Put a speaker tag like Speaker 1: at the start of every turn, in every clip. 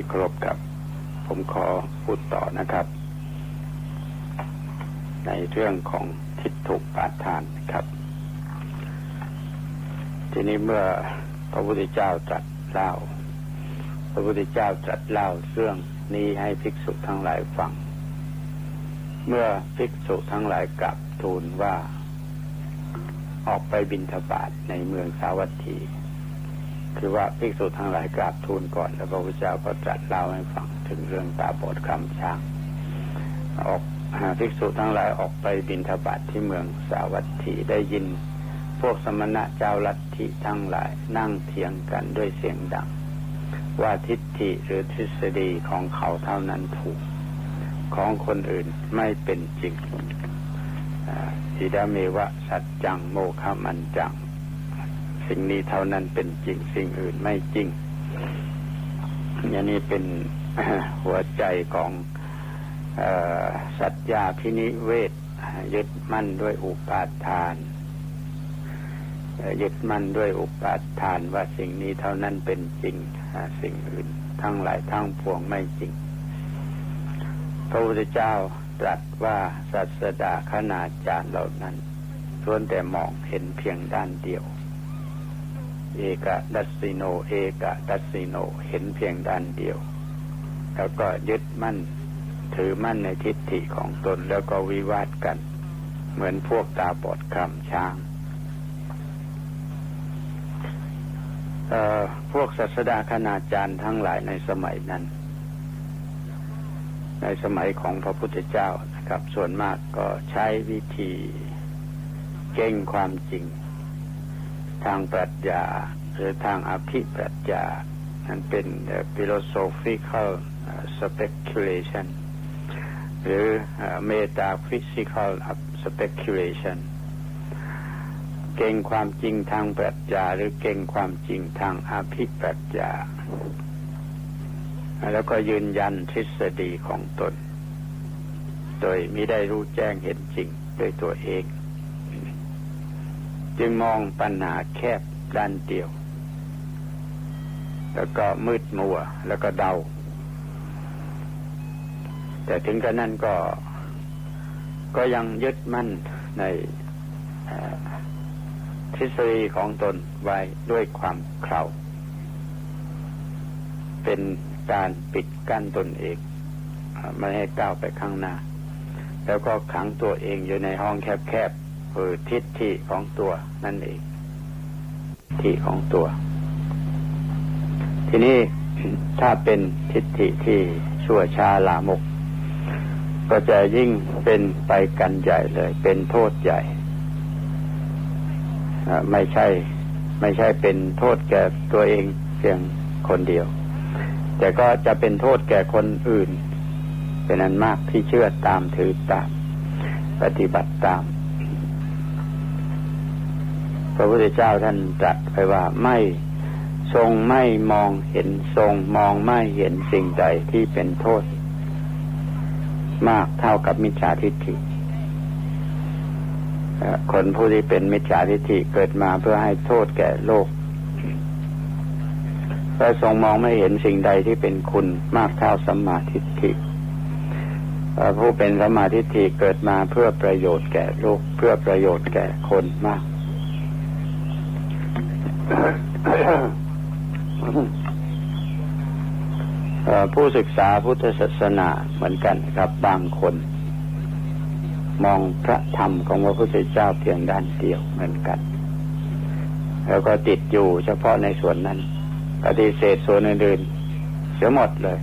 Speaker 1: ที่ครบครับ ผมขอพูดต่อนะครับ ในเรื่องของทิฏฐุปาทานครับ ทีนี้เมื่อพระพุทธเจ้าตรัสเล่า พระพุทธเจ้าตรัสเล่าเรื่องนี้ให้ภิกษุทั้งหลายฟัง เมื่อภิกษุทั้งหลายกลับทูลว่า ออกไปบินทบาทในเมืองสาวัตถี คือว่าภิกษุทั้งหลายกราบทูลก่อน แล้วพระพุทธเจ้าก็ตรัสเล่าให้ฟังถึงเรื่องตาบอดคำช้าง ออกภิกษุทั้งหลายออกไปบินทบาทที่เมืองสาวัตถีได้ยิน พวกสมณะเจ้าลัทธิทั้งหลายนั่งเถียงกันด้วยเสียงดัง ว่าทิฏฐิหรือทฤษฎีของเขาเท่านั้นถูก ของคนอื่นไม่เป็นจริงสีดาเมวะสัจจังโมฆะมันจัง สิ่งนี้เท่านั้นเป็นจริงสิ่งอื่นไม่จริงอย่างนี้เป็นหัวใจของสัจญาพินิเวทยึดมั่นด้วยอุปาทาน ยึดมั่นด้วยอุปาทานว่าสิ่งนี้เท่านั้นเป็นจริงสิ่งอื่น ทั้งหลายทั้งปวงไม่จริง พระพุทธเจ้าตรัสว่าสัสดาขนาดจาร์เหล่านั้นส่วนแต่มองเห็นเพียงด้านเดียว เอกดัสสิโน เอกดัสสิโน เห็นเพียงด้านเดียว แล้วก็ยึดมั่น ถือมั่นในทิฏฐิของตนแล้วก็วิวาทกัน เหมือนพวกตาบอดคำช้างพวกศาสดาคณาจารย์ทั้งหลายในสมัยนั้น ในสมัยของพระพุทธเจ้านะครับ ส่วนมากก็ใช้วิธีเก่งความจริง ทางปรัชญา หรือทางอภิปรัชญานั้นเป็น philosophical speculation หรือ metaphysical speculation เก่งความจริงทางปรัชญา หรือเก่งความจริงทางอภิปรัชญา แล้วก็ยืนยันทฤษฎีของตน โดยไม่ได้รู้แจ้งเห็นจริงด้วยตัวเอง จึงมองปัญหาแคบด้านเดียว แล้วก็มืดมัวแล้วก็เดา แต่ถึงกระนั้นก็ก็ยังยึดมั่นในทฤษฎีของตนไว้ด้วยความเคราเป็นการปิดกั้นตนเองไม่ให้ก้าวไปข้างหน้า แล้วก็ขังตัวเองอยู่ในห้องแคบ คือทิฏฐิของตัวนั่นเองทิฏฐิของตัว ทีนี้ถ้าเป็นทิฏฐิที่ชั่วช้าลามก ก็จะยิ่งเป็นไปกันใหญ่เลย เป็นโทษใหญ่ไม่ใช่ ไม่ใช่เป็นโทษแก่ตัวเองเพียงคนเดียว แต่ก็จะเป็นโทษแก่คนอื่น เป็นอันมากที่เชื่อตามถือตาม ปฏิบัติตาม พระพุทธเจ้าท่านตรัสไปว่าไม่ทรงไม่มองเห็นทรงมองไม่เห็นสิ่งใดที่เป็นโทษ มากเท่ากับมิจฉาทิฏฐิคนผู้ที่เป็นมิจฉาทิฏฐิเกิดมาเพื่อให้โทษแก่โลกพระทรงมองไม่เห็นสิ่งใดที่เป็นคุณมากเท่าสัมมาทิฏฐิผู้เป็นสัมมาทิฏฐิเกิดมาเพื่อประโยชน์แก่โลกเพื่อประโยชน์แก่คนมาก ผู้ศึกษาพุทธศาสนาเหมือนกันครับ บางคน มองพระธรรมของพระพุทธเจ้าเพียงด้านเดียวเหมือนกัน แล้วก็ติดอยู่เฉพาะในส่วนนั้นปฏิเสธส่วนอื่นๆเสียหมดเลย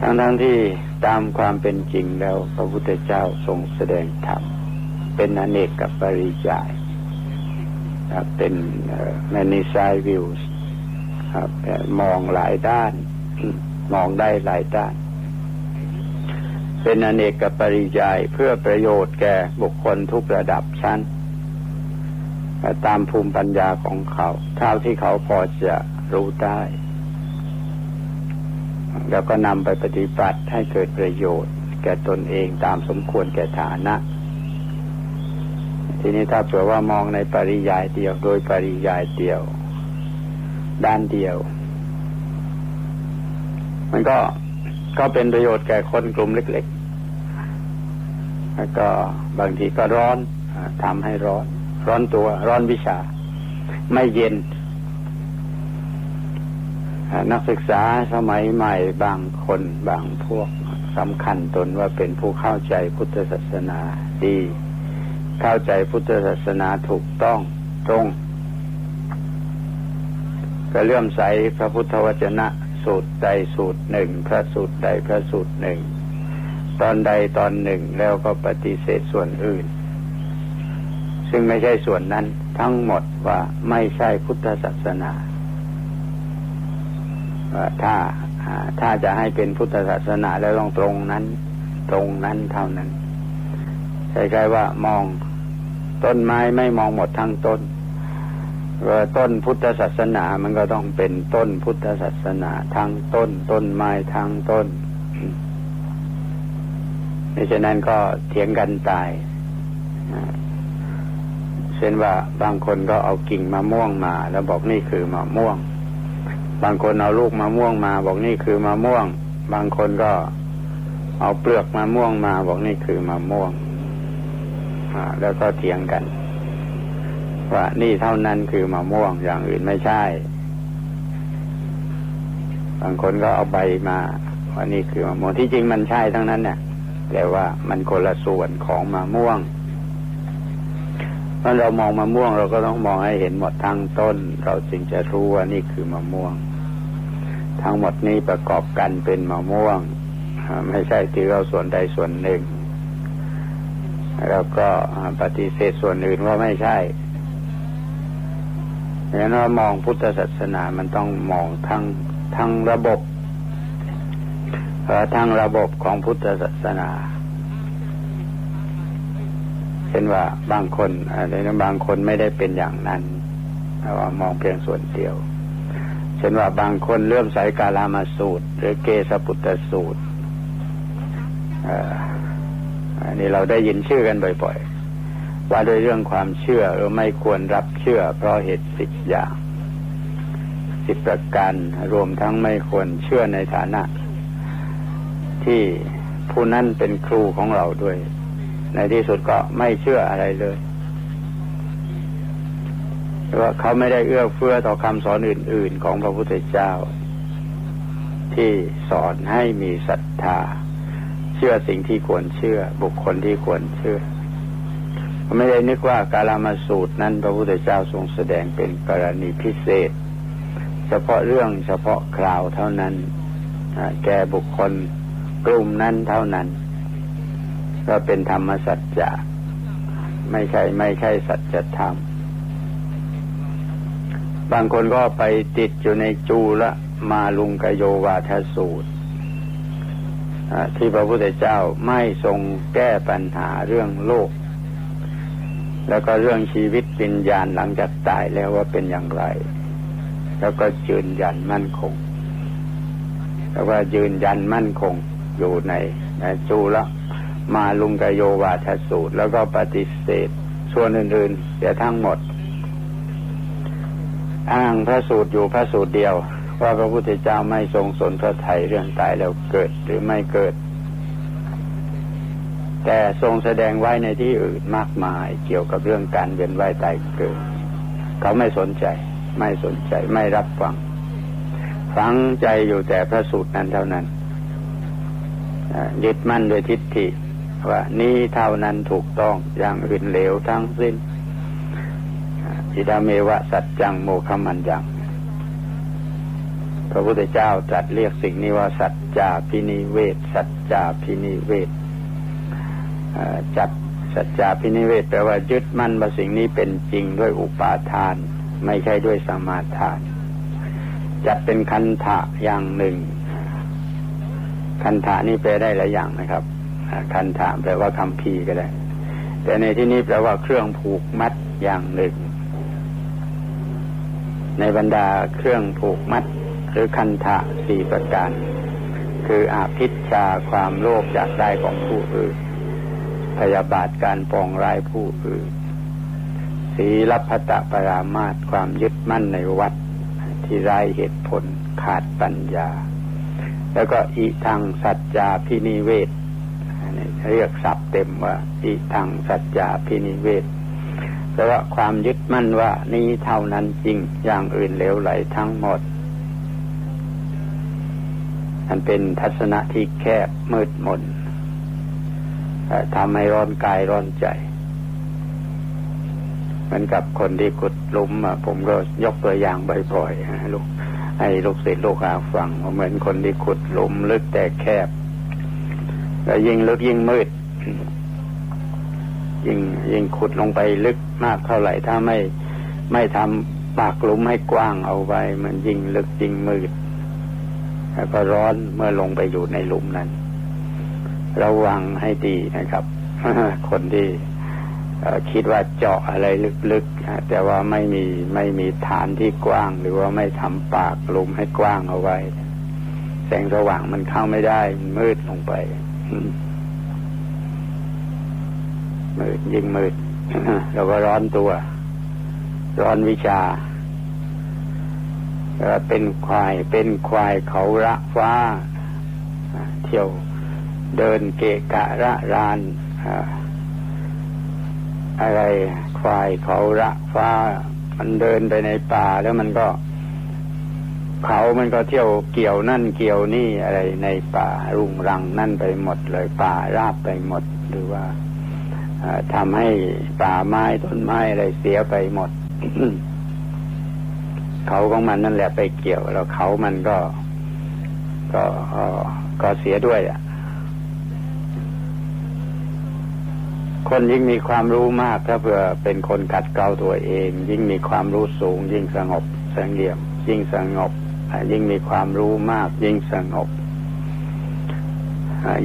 Speaker 1: ทั้งทั้งที่ตามความเป็นจริงแล้ว พระพุทธเจ้าทรงแสดงธรรมเป็นอเนกกับปริยาย เป็นแมนิซายวิวครับมองหลายด้าน มองได้หลายด้าน เป็นอเนกกับปริยายเพื่อประโยชน์แก่บุคคลทุกระดับชั้น ตามภูมิปัญญาของเขาเท่าที่เขาพอจะรู้ได้ แล้วก็นำไปปฏิบัติให้เกิดประโยชน์ แก่ตนเองตามสมควรแก่ฐานะ ทีนี้ถ้าเผื่อว่ามองในปริยายเดียว โดยปริยายเดียว ด้านเดียว มันก็ก็เป็นประโยชน์แก่คนกลุ่มเล็ก ๆ แล้วก็บางทีก็ร้อนทำให้ร้อน ร้อนตัว ร้อนวิชา ไม่เย็น นักศึกษาสมัยใหม่บางคนบางพวกสำคัญตนว่าเป็นผู้เข้าใจพุทธศาสนาดี เข้าใจพุทธศาสนาถูกต้องตรง ก็เลื่อมใสพระพุทธวจนะสูตรใดสูตรหนึ่ง พระสูตรใดพระสูตรหนึ่ง ตอนใดตอนหนึ่งแล้วก็ปฏิเสธส่วนอื่น ซึ่งไม่ใช่ส่วนนั้นทั้งหมดว่าไม่ใช่พุทธศาสนาถ้าถ้าจะให้เป็นพุทธศาสนาแล้วต้องตรงนั้น ตรงนั้นเท่านั้นใช่ๆว่ามอง ต้นไม้ไม่มองหมดทั้งต้นว่าต้นพุทธศาสนามันก็ต้องเป็นต้นพุทธศาสนาทั้งต้น ต้นไม้ทั้งต้นดังฉะนั้นก็เถียงกันตายเช่นว่าบางคนก็เอากิ่งมะม่วงมา แล้วบอกนี่คือมะม่วง บางคนเอาลูกมะม่วงมา บอกนี่คือมะม่วง บางคนก็เอาเปลือกมะม่วงมา บอกนี่คือมะม่วง แล้วก็เถียงกัน ว่านี่เท่านั้นคือมะม่วงอย่างอื่นไม่ใช่ บางคนก็เอาใบมาว่านี่คือมะม่วงที่จริงมันใช่ทั้งนั้นเนี่ยแต่ว่ามันคนละส่วนของมะม่วงเมื่อเรามองมะม่วงเราก็ต้องมองให้เห็นหมดทั้งต้น เราจึงจะรู้ว่านี่คือมะม่วง ทั้งหมดนี้ประกอบกันเป็นมะม่วง ไม่ใช่ที่เราส่วนใดส่วนหนึ่ง แล้วก็ปฏิเสธส่วนอื่นว่าไม่ใช่เห็นว่ามองพุทธศาสนามันต้องมองทั้งทั้งระบบทั้งระบบของพุทธศาสนา เช่นว่าบางคนอะไรนะบางคนไม่ได้เป็นอย่างนั้นแต่ว่ามองเพียงส่วนเดียว เช่นว่าบางคนเลื่อมใสกาลามาสูตร หรือเกสปุตตสูตร อันนี้เราได้ยินชื่อกันบ่อย ๆ ว่าโดยเรื่องความเชื่อเราไม่ควรรับเชื่อ เพราะเหตุสิบอย่างสิบประการรวมทั้งไม่ควรเชื่อในฐานะ ที่ผู้นั้นเป็นครูของเราด้วย ในที่สุดก็ไม่เชื่ออะไรเลยเพราะเขาไม่ได้เอื้อเฟื้อต่อคำสอนอื่น ๆ ของพระพุทธเจ้า ที่สอนให้มีศรัทธา ชื่อสิ่งที่ควรเชื่อ บุคคลที่ควรเชื่อ ไม่ได้นึกว่ากาลามาสูตรนั้น พระพุทธเจ้าทรงแสดงเป็นกรณีพิเศษ เฉพาะเรื่องเฉพาะคราวเท่านั้นแก่บุคคลกลุ่มนั้นเท่านั้น ก็เป็นธรรมสัจจะไม่ใช่ไม่ใช่สัจธรรมบางคนก็ไปติดอยู่ในจูละมาลุงกโยวาทสูตร ที่พระพุทธเจ้าไม่ทรงแก้ปัญหาเรื่องโลก แล้วก็เรื่องชีวิตวิญญาณหลังจากตายแล้วว่าเป็นอย่างไร แล้วก็ยืนยันมั่นคง แล้วว่ายืนยันมั่นคงอยู่ในในจูละมาลุงกโยวาทสูตร แล้วก็ปฏิเสธส่วนอื่นๆเสียทั้งหมด อ้างพระสูตรอยู่พระสูตรเดียว ว่าพระพุทธเจ้าไม่ทรงสนพระไทยเรื่องตายแล้วเกิดหรือไม่เกิด แต่ทรงแสดงไว้ในที่อื่นมากมายเกี่ยวกับเรื่องการเวียนว่ายตายเกิด เขาไม่สนใจ ไม่สนใจไม่รับฟังฟังใจอยู่แต่พระสูตรนั้นเท่านั้นยึดมั่นโดยทิฏฐิว่านี้เท่านั้นถูกต้องอย่างอื่นเหลวทั้งสิ้นอิดาเมวะสัจจังโมคมันยัง พระพุทธเจ้าตรัสเรียกสิ่งนี้ว่า สัจจาพินิเวศสัจจาพินิเวศจับสัจจาพินิเวศแปลว่ายึดมั่นว่าสิ่งนี้เป็นจริงด้วยอุปาทาน ไม่ใช่ด้วยสมาทาน จัดเป็นคันถะอย่างหนึ่ง คันถะนี่แปลได้หลายอย่างนะครับคันถะแปลว่าคำพีก็ได้ แต่ในที่นี้แปลว่าเครื่องผูกมัดอย่างหนึ่ง ในบรรดาเครื่องผูกมัด หรือคันถะสี่ประการ คืออาพิชชาความโลภอยากได้ของผู้อื่นพยาบาทการปองร้ายผู้อื่นศีลพัตปรามาตความยึดมั่นในวัดที่ไร้เหตุผลขาดปัญญา แล้วก็อิทังสัจจาพินิเวศเรียกศัพท์เต็มว่าอิทังสัจจาพินิเวศแปลว่าความยึดมั่นว่านี้เท่านั้นจริงอย่างอื่นเหลวไหลทั้งหมด มันเป็นทัศนะที่แคบมืดมนทำให้ร้อนกายร้อนใจเหมือนกับคนที่ขุดลุมผมก็ยกตัวอย่างบ่อยๆลูกให้ลูกศิษย์ลูกหาฟังเหมือนคนที่ขุดลุมลึกแต่แคบแล้วยิ่งลึกยิ่งมืด ยิ่งยิ่งขุดลงไปลึกมากเท่าไหร่ถ้าไม่ไม่ทำปากลุมให้กว้างเอาไว้ มันยิ่งลึกยิ่งมืด แล้วก็ร้อนเมื่อลงไปอยู่ในหลุมนั้น ระวังให้ดีนะครับ คนที่คิดว่าเจาะอะไรลึกๆ แต่ว่าไม่มีไม่มีฐานที่กว้าง หรือว่าไม่ทำปากหลุมให้กว้างเอาไว้ แสงสว่างมันเข้าไม่ได้ มืดลงไป มืดยิ่งมืดเราก็ร้อนตัว ร้อนวิชา เป็นควาย เป็นควายเขาระฟ้า เที่ยวเดินเกะกะระรานอะไรควายเขาระฟ้า มันเดินไปในป่าแล้วมันก็ เขามันก็เที่ยวเกี่ยวนั่นเกี่ยวนี่อะไรในป่ารุงรังนั่นไปหมดเลยป่าราบไปหมดหรือว่าทำให้ป่าไม้ต้นไม้อะไรเสียไปหมด เขาของมันนั่นแหละไปเกี่ยว แล้วเขามันก็ ก็ก็เสียด้วยอะคนยิ่งมีความรู้มากถ้าเผื่อเป็นคนขัดเกลาตัวเอง ยิ่งมีความรู้สูง ยิ่งสงบสงเงียมยิ่งสงบยิ่งมีความรู้มาก ยิ่งสงบ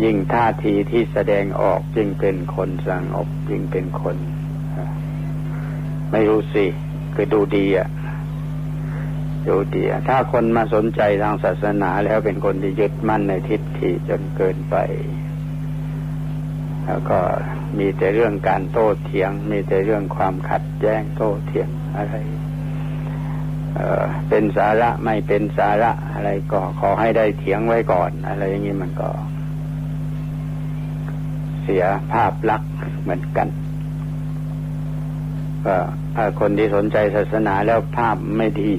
Speaker 1: ยิ่งท่าทีที่แสดงออกยิ่งเป็นคนสงบยิ่งเป็นคน ไม่รู้สิคือดูดีอะ ดูดีถ้าคนมาสนใจทางศาสนาแล้วเป็นคนที่ยึดมั่นในทิฏฐิจนเกินไป แล้วก็มีแต่เรื่องการโต้เถียง มีแต่เรื่องความขัดแย้งโต้เถียงอะไรเเป็นสาระไม่เป็นสาระอะไรก็ขอให้ได้เถียงไว้ก่อน อะไรอย่างนี้มันก็ เสียภาพลักษณ์เหมือนกันก็ถ้าคนที่สนใจศาสนาแล้วภาพไม่ดี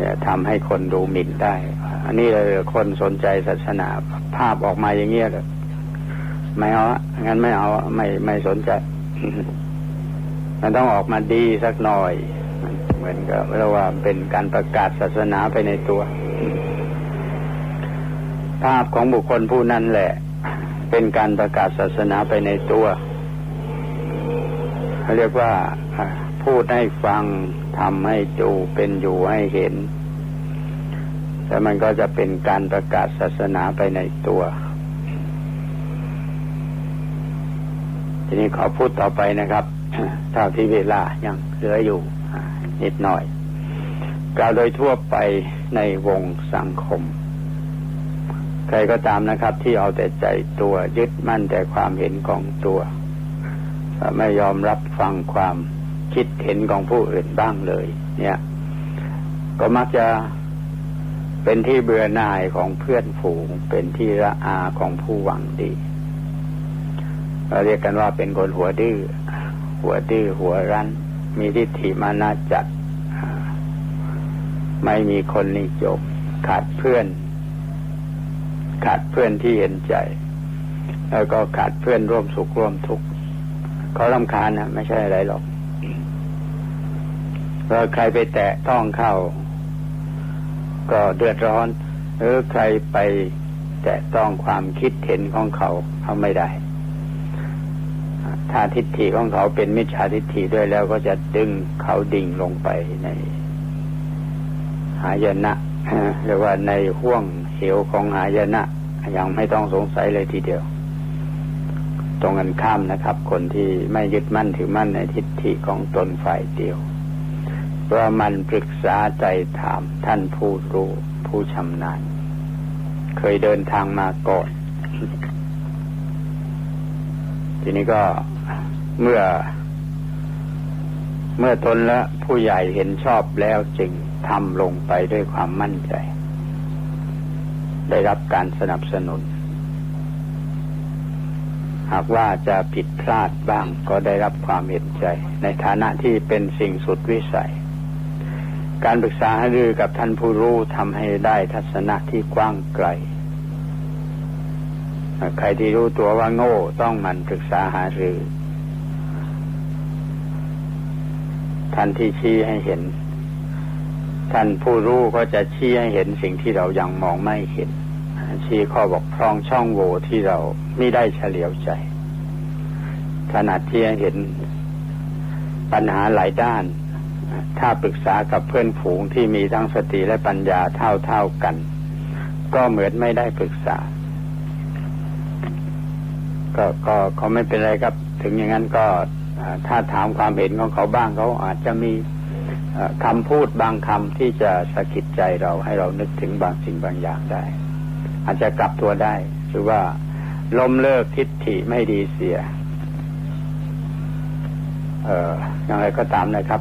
Speaker 1: จะทำให้คนดูหมิ่นได้ อันนี้เลยคนสนใจศาสนาภาพออกมาอย่างเงี้ยเลยไม่เอางั้นไม่เอาไม่ไม่สนใจ มันต้องออกมาดีสักหน่อย เหมือนกับเรียกว่าเป็นการประกาศศาสนาไปในตัว ภาพของบุคคลผู้นั้นแหละ เป็นการประกาศศาสนาไปในตัวเขาเรียกว่าพูดให้ฟัง ทำให้ดูเป็นอยู่ให้เห็น แต่มันก็จะเป็นการประกาศศาสนาไปในตัว ทีนี้ขอพูดต่อไปนะครับเท่าที่เวลายังเหลืออยู่นิดหน่อยกล่าวโดยทั่วไปในวงสังคม ใครก็ตามนะครับ ที่เอาแต่ใจตัวยึดมั่นแต่ความเห็นของตัว ไม่ยอมรับฟังความ คิดเห็นของผู้อื่นบ้างเลย เนี่ย ก็มักจะเป็นที่เบื่อหน่ายของเพื่อนฝูง เป็นที่ระอาของผู้หวังดี เราเรียกกันว่าเป็นคนหัวดื้อ หัวดื้อหัวรั้น มีทิฏฐิมานาจัด ไม่มีคนนิยมขาดเพื่อน ขาดเพื่อนที่เห็นใจ แล้วก็ขาดเพื่อนร่วมสุขร่วมทุกข์เขาลำคาญนะไม่ใช่อะไรหรอก พอใครไปแตะต้องเข้า ก็เดือดร้อน หรือใครไปแตะต้องความคิดเห็นของเขาเขาไม่ได้ ถ้าทิฏฐิของเขาเป็นมิจฉาทิฏฐิด้วยแล้วก็จะดึงเขาดิ่งลงไปในหายนะหรือว่าในห่วงเหวของหายนะยังไม่ต้องสงสัยเลยทีเดียว ตรงกันข้ามนะครับ คนที่ไม่ยึดมั่นถือมั่นในทิฏฐิของตนฝ่ายเดียว เพราะมันปรึกษาใจถามท่านผู้รู้ผู้ชำนาญ เคยเดินทางมาก่อน ทีนี้ก็เมื่อ เมื่อตนและผู้ใหญ่เห็นชอบแล้วจึงทำลงไปด้วยความมั่นใจ ได้รับการสนับสนุน หากว่าจะผิดพลาดบ้างก็ได้รับความเห็นใจ ในฐานะที่เป็นสิ่งสุดวิสัย การปรึกษาหารือกับท่านผู้รู้ทำให้ได้ทัศนะที่กว้างไกล ใครที่รู้ตัวว่าโง่ต้องมันปรึกษาหารือ ท่านที่ชี้ให้เห็น ท่านผู้รู้ก็จะชี้ให้เห็นสิ่งที่เรายังมองไม่เห็น ชี้ข้อบกพร่องช่องโหว่ที่เราไม่ได้เฉลียวใจขนาดที่เห็นปัญหาหลายด้าน ถ้าปรึกษากับเพื่อนฝูงที่มีทั้งสติและปัญญาเท่าเท่ากัน ก็เหมือนไม่ได้ปรึกษา ก็ก็เขาไม่เป็นไรครับ ถึงอย่างนั้นก็ถ้าถามความเห็นของเขาบ้างเขาอาจจะมีคำพูดบางคำที่จะสะกิดใจเราให้เรานึกถึงบางสิ่งบางอย่างได้ อาจจะกลับตัวได้หรือว่าล้มเลิกทิฏฐิไม่ดีเสีย เอออย่างไรก็ตามนะครับ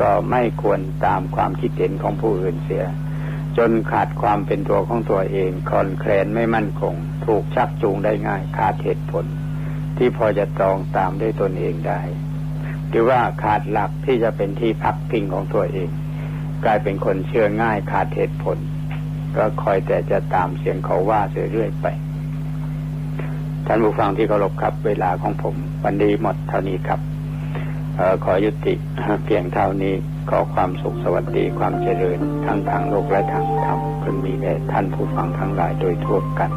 Speaker 1: ก็ไม่ควรตามความคิดเห็นของผู้อื่นเสีย จนขาดความเป็นตัวของตัวเองคอนแคลนไม่มั่นคง ถูกชักจูงได้ง่ายขาดเหตุผล ที่พอจะตรองตามด้วยตนเองได้ หรือว่าขาดหลักที่จะเป็นที่พักพิงของตัวเอง กลายเป็นคนเชื่อง่ายขาดเหตุผล ก็คอยแต่จะตามเสียงเขาว่าเสียเรื่อยไปท่านผู้ฟังที่เคารพครับ เวลาของผม วันนี้หมดเท่านี้ครับ ขอยุติเพียงเท่านี้ขอความสุขสวัสดีความเจริญทั้งทางโลกและทางธรรมพึงมีแด่ท่านผู้ฟังทั้งหลายโดยทั่วกัน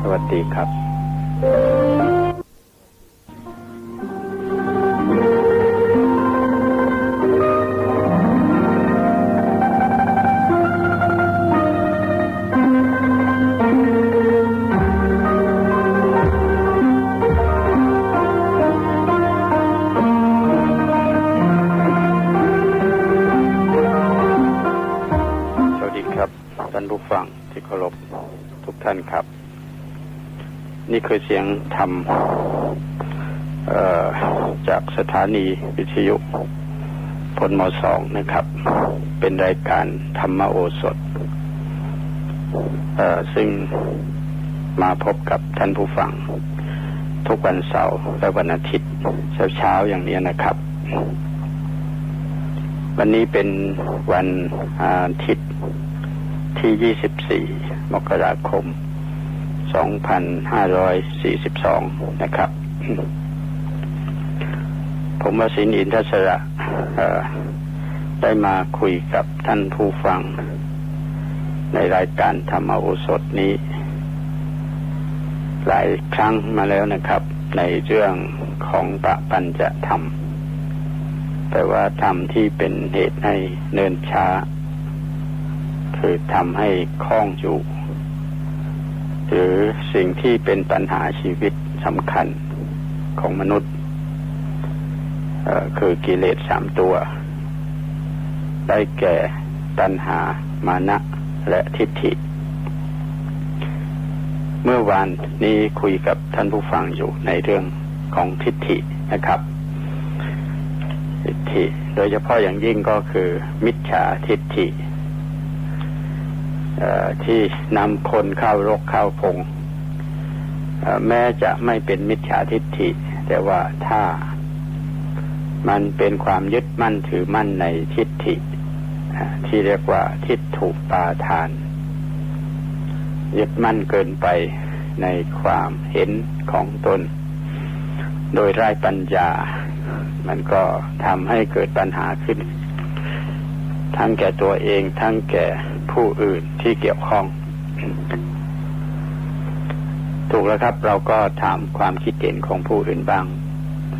Speaker 1: สวัสดีครับ นี่คือเสียงธรรมจากสถานีวิทยุพลมสองนะครับ เป็นรายการธรรมโอสถซึ่งมาพบกับท่านผู้ฟัง ทุกวันเสาร์และวันอาทิตย์เช้าๆอย่างนี้นะครับ วันนี้เป็นวันอาทิตย์ ที่ 24 มกราคม 2542 นะครับ ผมวสินอินทศระได้มาคุยกับท่านผู้ฟัง ในรายการธรรมโอสถนี้ หลายครั้งมาแล้วนะครับ ในเรื่องของปะปัญจะธรรมแต่ว่าธรรมที่เป็นเหตุให้เนินช้า คือทำให้คล้องอยู่ หรือสิ่งที่เป็นปัญหาชีวิตสำคัญของมนุษย์คือกิเลสสามตัว ได้แก่ตัณหา มานะ และทิฏฐิ เมื่อวานนี้คุยกับท่านผู้ฟังอยู่ในเรื่องของทิฏฐินะครับ ทิฏฐิ โดยเฉพาะอย่างยิ่งก็คือมิจฉาทิฏฐิ ที่นำคนเข้ารกเข้าพงแม้จะไม่เป็นมิจฉาทิฏฐิ แต่ว่าถ้ามันเป็นความยึดมั่นถือมั่นในทิฏฐิ ที่เรียกว่าทิฏฐุปาทาน ยึดมั่นเกินไปในความเห็นของตน โดยไร้ปัญญา มันก็ทำให้เกิดปัญหาขึ้น ทั้งแก่ตัวเองทั้งแก่ ผู้อื่นที่เกี่ยวข้อง ถูกแล้วครับ เราก็ถามความคิดเห็นของผู้อื่นบ้าง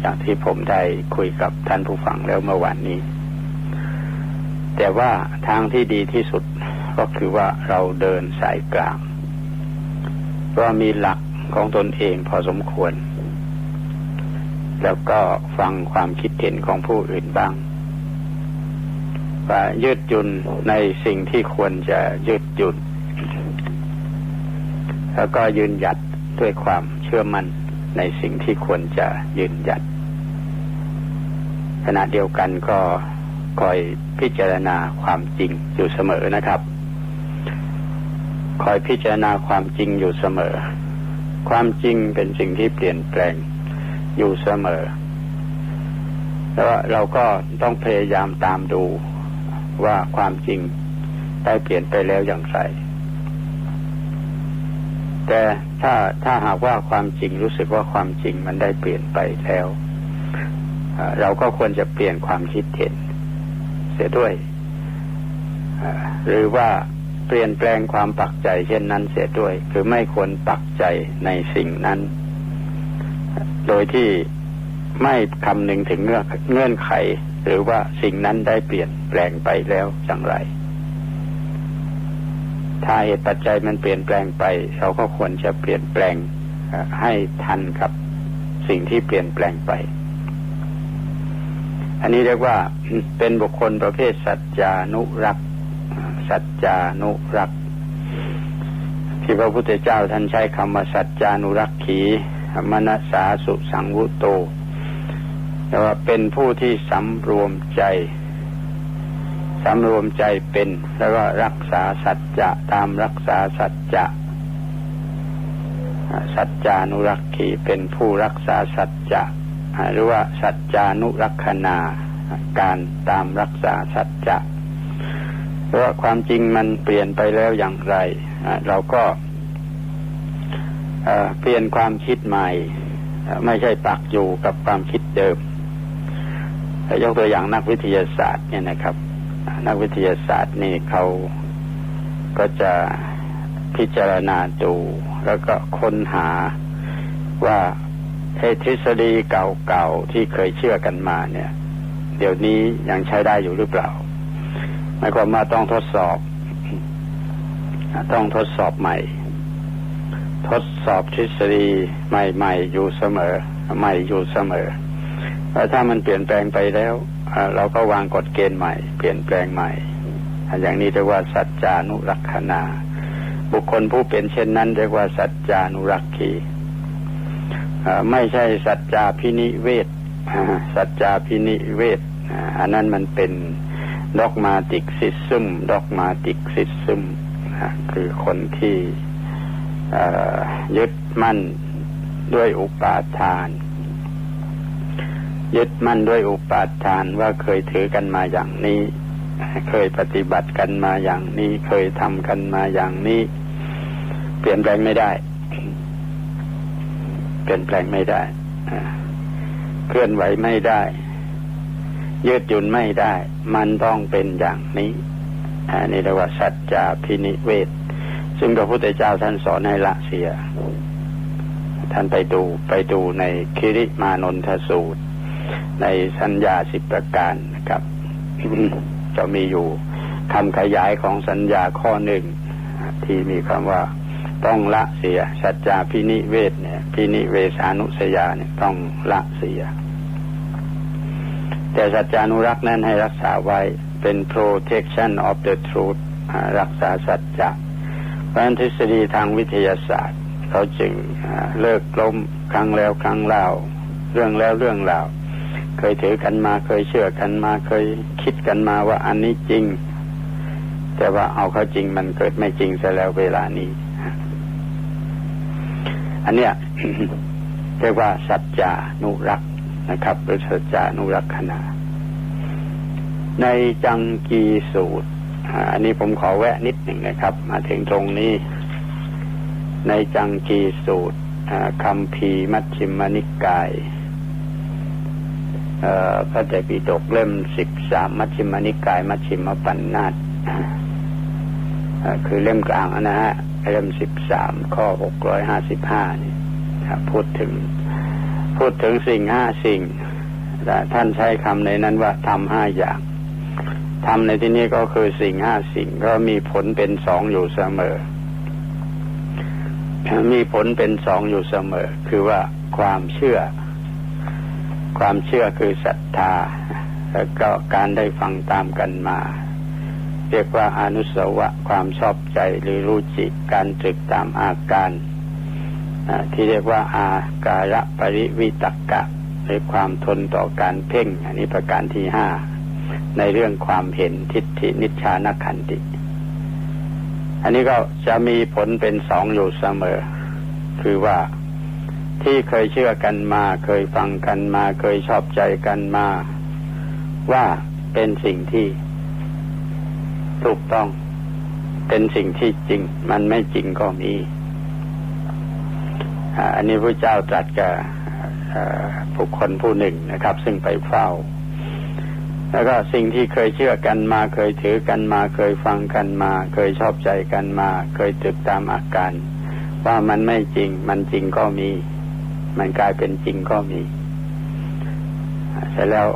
Speaker 1: อย่างที่ผมได้คุยกับท่านผู้ฟังแล้วเมื่อวานนี้ แต่ว่าทางที่ดีที่สุดก็คือว่าเราเดินสายกลางว่ามีหลักของตนเองพอสมควร แล้วก็ฟังความคิดเห็นของผู้อื่นบ้าง ยืดหยุ่นในสิ่งที่ควรจะยืดหยุ่น แล้วก็ยืนหยัดด้วยความเชื่อมั่นในสิ่งที่ควรจะยืนหยัด ขณะเดียวกันก็คอยพิจารณาความจริงอยู่เสมอนะครับ คอยพิจารณาความจริงอยู่เสมอ ความจริงเป็นสิ่งที่เปลี่ยนแปลงอยู่เสมอแล้วเราก็ต้องพยายามตามดู ว่าความจริงได้เปลี่ยนไปแล้วอย่างไร แต่ถ้าถ้าหากว่าความจริงรู้สึกว่าความจริงมันได้เปลี่ยนไปแล้ว เราก็ควรจะเปลี่ยนความคิดเห็น เสียด้วย หรือว่าเปลี่ยนแปลงความปักใจเช่นนั้นเสียด้วย คือไม่ควรปักใจในสิ่งนั้น โดยที่ไม่คำนึงถึงเงื่อนเงื่อนไข หรือว่าสิ่งนั้นได้เปลี่ยนแปลงไปแล้วอย่างไร ถ้าเหตุปัจจัยมันเปลี่ยนแปลงไป เราก็ควรจะเปลี่ยนแปลงให้ทันกับสิ่งที่เปลี่ยนแปลงไป อันนี้เรียกว่าเป็นบุคคลประเภทสัจจานุรักษ์สัจจานุรักษ์ที่พระพุทธเจ้าท่านใช้คำว่าสัจจานุรักขีมนัสสาสุสังวุโต แต่ว่าเป็นผู้ที่สำรวมใจสำรวมใจเป็น แล้วก็รักษาสัจจะตามรักษาสัจจะสัจจานุรักขีเป็นผู้รักษาสัจจะหรือว่าสัจจานุรักษนาการตามรักษาสัจจะเพราะความจริงมันเปลี่ยนไปแล้วอย่างไร เราก็เปลี่ยนความคิดใหม่ ไม่ใช่ปักอยู่กับความคิดเดิม ยกตัวอย่างนักวิทยาศาสตร์เนี่ยนะครับ นักวิทยาศาสตร์นี่เขาก็จะพิจารณาดูแล้วก็ค้นหาว่าทฤษฎีเก่าๆที่เคยเชื่อกันมาเนี่ย เดี๋ยวนี้ยังใช้ได้อยู่หรือเปล่าหมายความว่าต้องทดสอบ ต้องทดสอบใหม่ ทดสอบทฤษฎีใหม่ ๆ อยู่เสมอ ใหม่อยู่เสมอ ถ้ามันเปลี่ยนแปลงไปแล้วเราก็วางกฎเกณฑ์ใหม่ เปลี่ยนแปลงใหม่ อย่างนี้เรียกว่าสัจจานุรักษณาบุคคลผู้เป็นเช่นนั้นเรียกว่าสัจจานุรักขีไม่ใช่สัจจาภินิเวสสัจจาภินิเวสอันนั้นมันเป็น dogmaticism dogmaticismคือคนที่ยึดมั่นด้วยอุปาทาน ยึดมั่นด้วยอุปาทานว่าเคยถือกันมาอย่างนี้ เคยปฏิบัติกันมาอย่างนี้ เคยทำกันมาอย่างนี้ เปลี่ยนแปลงไม่ได้ เปลี่ยนแปลงไม่ได้เคลื่อนไหวไม่ได้ ยืดหยุ่นไม่ได้ มันต้องเป็นอย่างนี้อันนี้เรียกว่าสัจจาพินิเวทซึ่งพระพุทธเจ้าท่านสอนให้ละเสีย ท่านไปดูไปดูในคิริมานนทสูตร ในสัญญาสิบประการนะครับจะมีอยู่คำขยายของสัญญาข้อหนึ่งที่มีคำว่าต้องละเสียสัจจาพินิเวทเนี่ยพินิเวสานุสยาเนี่ยต้องละเสีย แต่สัจจานุรักษ์นั้นให้รักษาไว้เป็น protection of the truth รักษาสัจจะเพราะนั้นทฤษฎีทางวิทยาศาสตร์ เขาจึงเลิกล้มครั้งแล้วครั้งเล่า เรื่องแล้วเรื่องเล่า เคยถือกันมาเคยเชื่อกันมาเคยคิดกันมาว่าอันนี้จริง แต่ว่าเอาเข้าจริงมันเกิดไม่จริงซะแล้วเวลานี้ อันเนี้ยเรียกว่าสัจจานุรักษ์นะครับหรือสัจจานุรักษณาในจังกีสูตรอันนี้ผมขอแวะนิดหนึ่งนะครับ มาถึงตรงนี้ ในจังกีสูตรคำพีมัชชิมนิกาย พระเตปิฎกเล่มสิบสามมัชชิมนิกาย มัชชิมปัญนาตคือเล่มกลางนะฮะเล่มสิบสามข้อหกร้อยห้าสิบห้านี่พูดถึง พูดถึงสิ่งห้าสิ่งท่านใช้คำในนั้นว่าทำห้าอย่างทำในที่นี้ก็คือสิ่งห้าสิ่งก็มีผลเป็นสองอยู่เสมอ มีผลเป็นสองอยู่เสมอ คือว่าความเชื่อ ความเชื่อคือศรัทธา แล้วก็การได้ฟังตามกันมา เรียกว่าอนุสวะความชอบใจหรือรู้จิตการตรึกตามอาการ ที่เรียกว่าอาการะปริวิตกะหรือความทนต่อการเพ่ง อันนี้ประการที่ห้าในเรื่องความเห็นทิฏฐินิชานขันติ อันนี้ก็จะมีผลเป็นสองอยู่เสมอ คือว่า ที่เคยเชื่อกันมา เคยฟังกันมา เคยชอบใจกันมา ว่าเป็นสิ่งที่ ถูกต้อง เป็นสิ่งที่จริง มันไม่จริงก็มีอันนี้พระเจ้าตรัสกับบุคคลผู้หนึ่งนะครับ ซึ่งไปเฝ้า แล้วก็สิ่งที่เคยเชื่อกันมา เคยถือกันมา เคยฟังกันมา เคยชอบใจกันมา เคยตึกตามอาการ ว่ามันไม่จริง มันจริงก็มี มันกลายเป็นจริงก็มีเสร็จแล้ว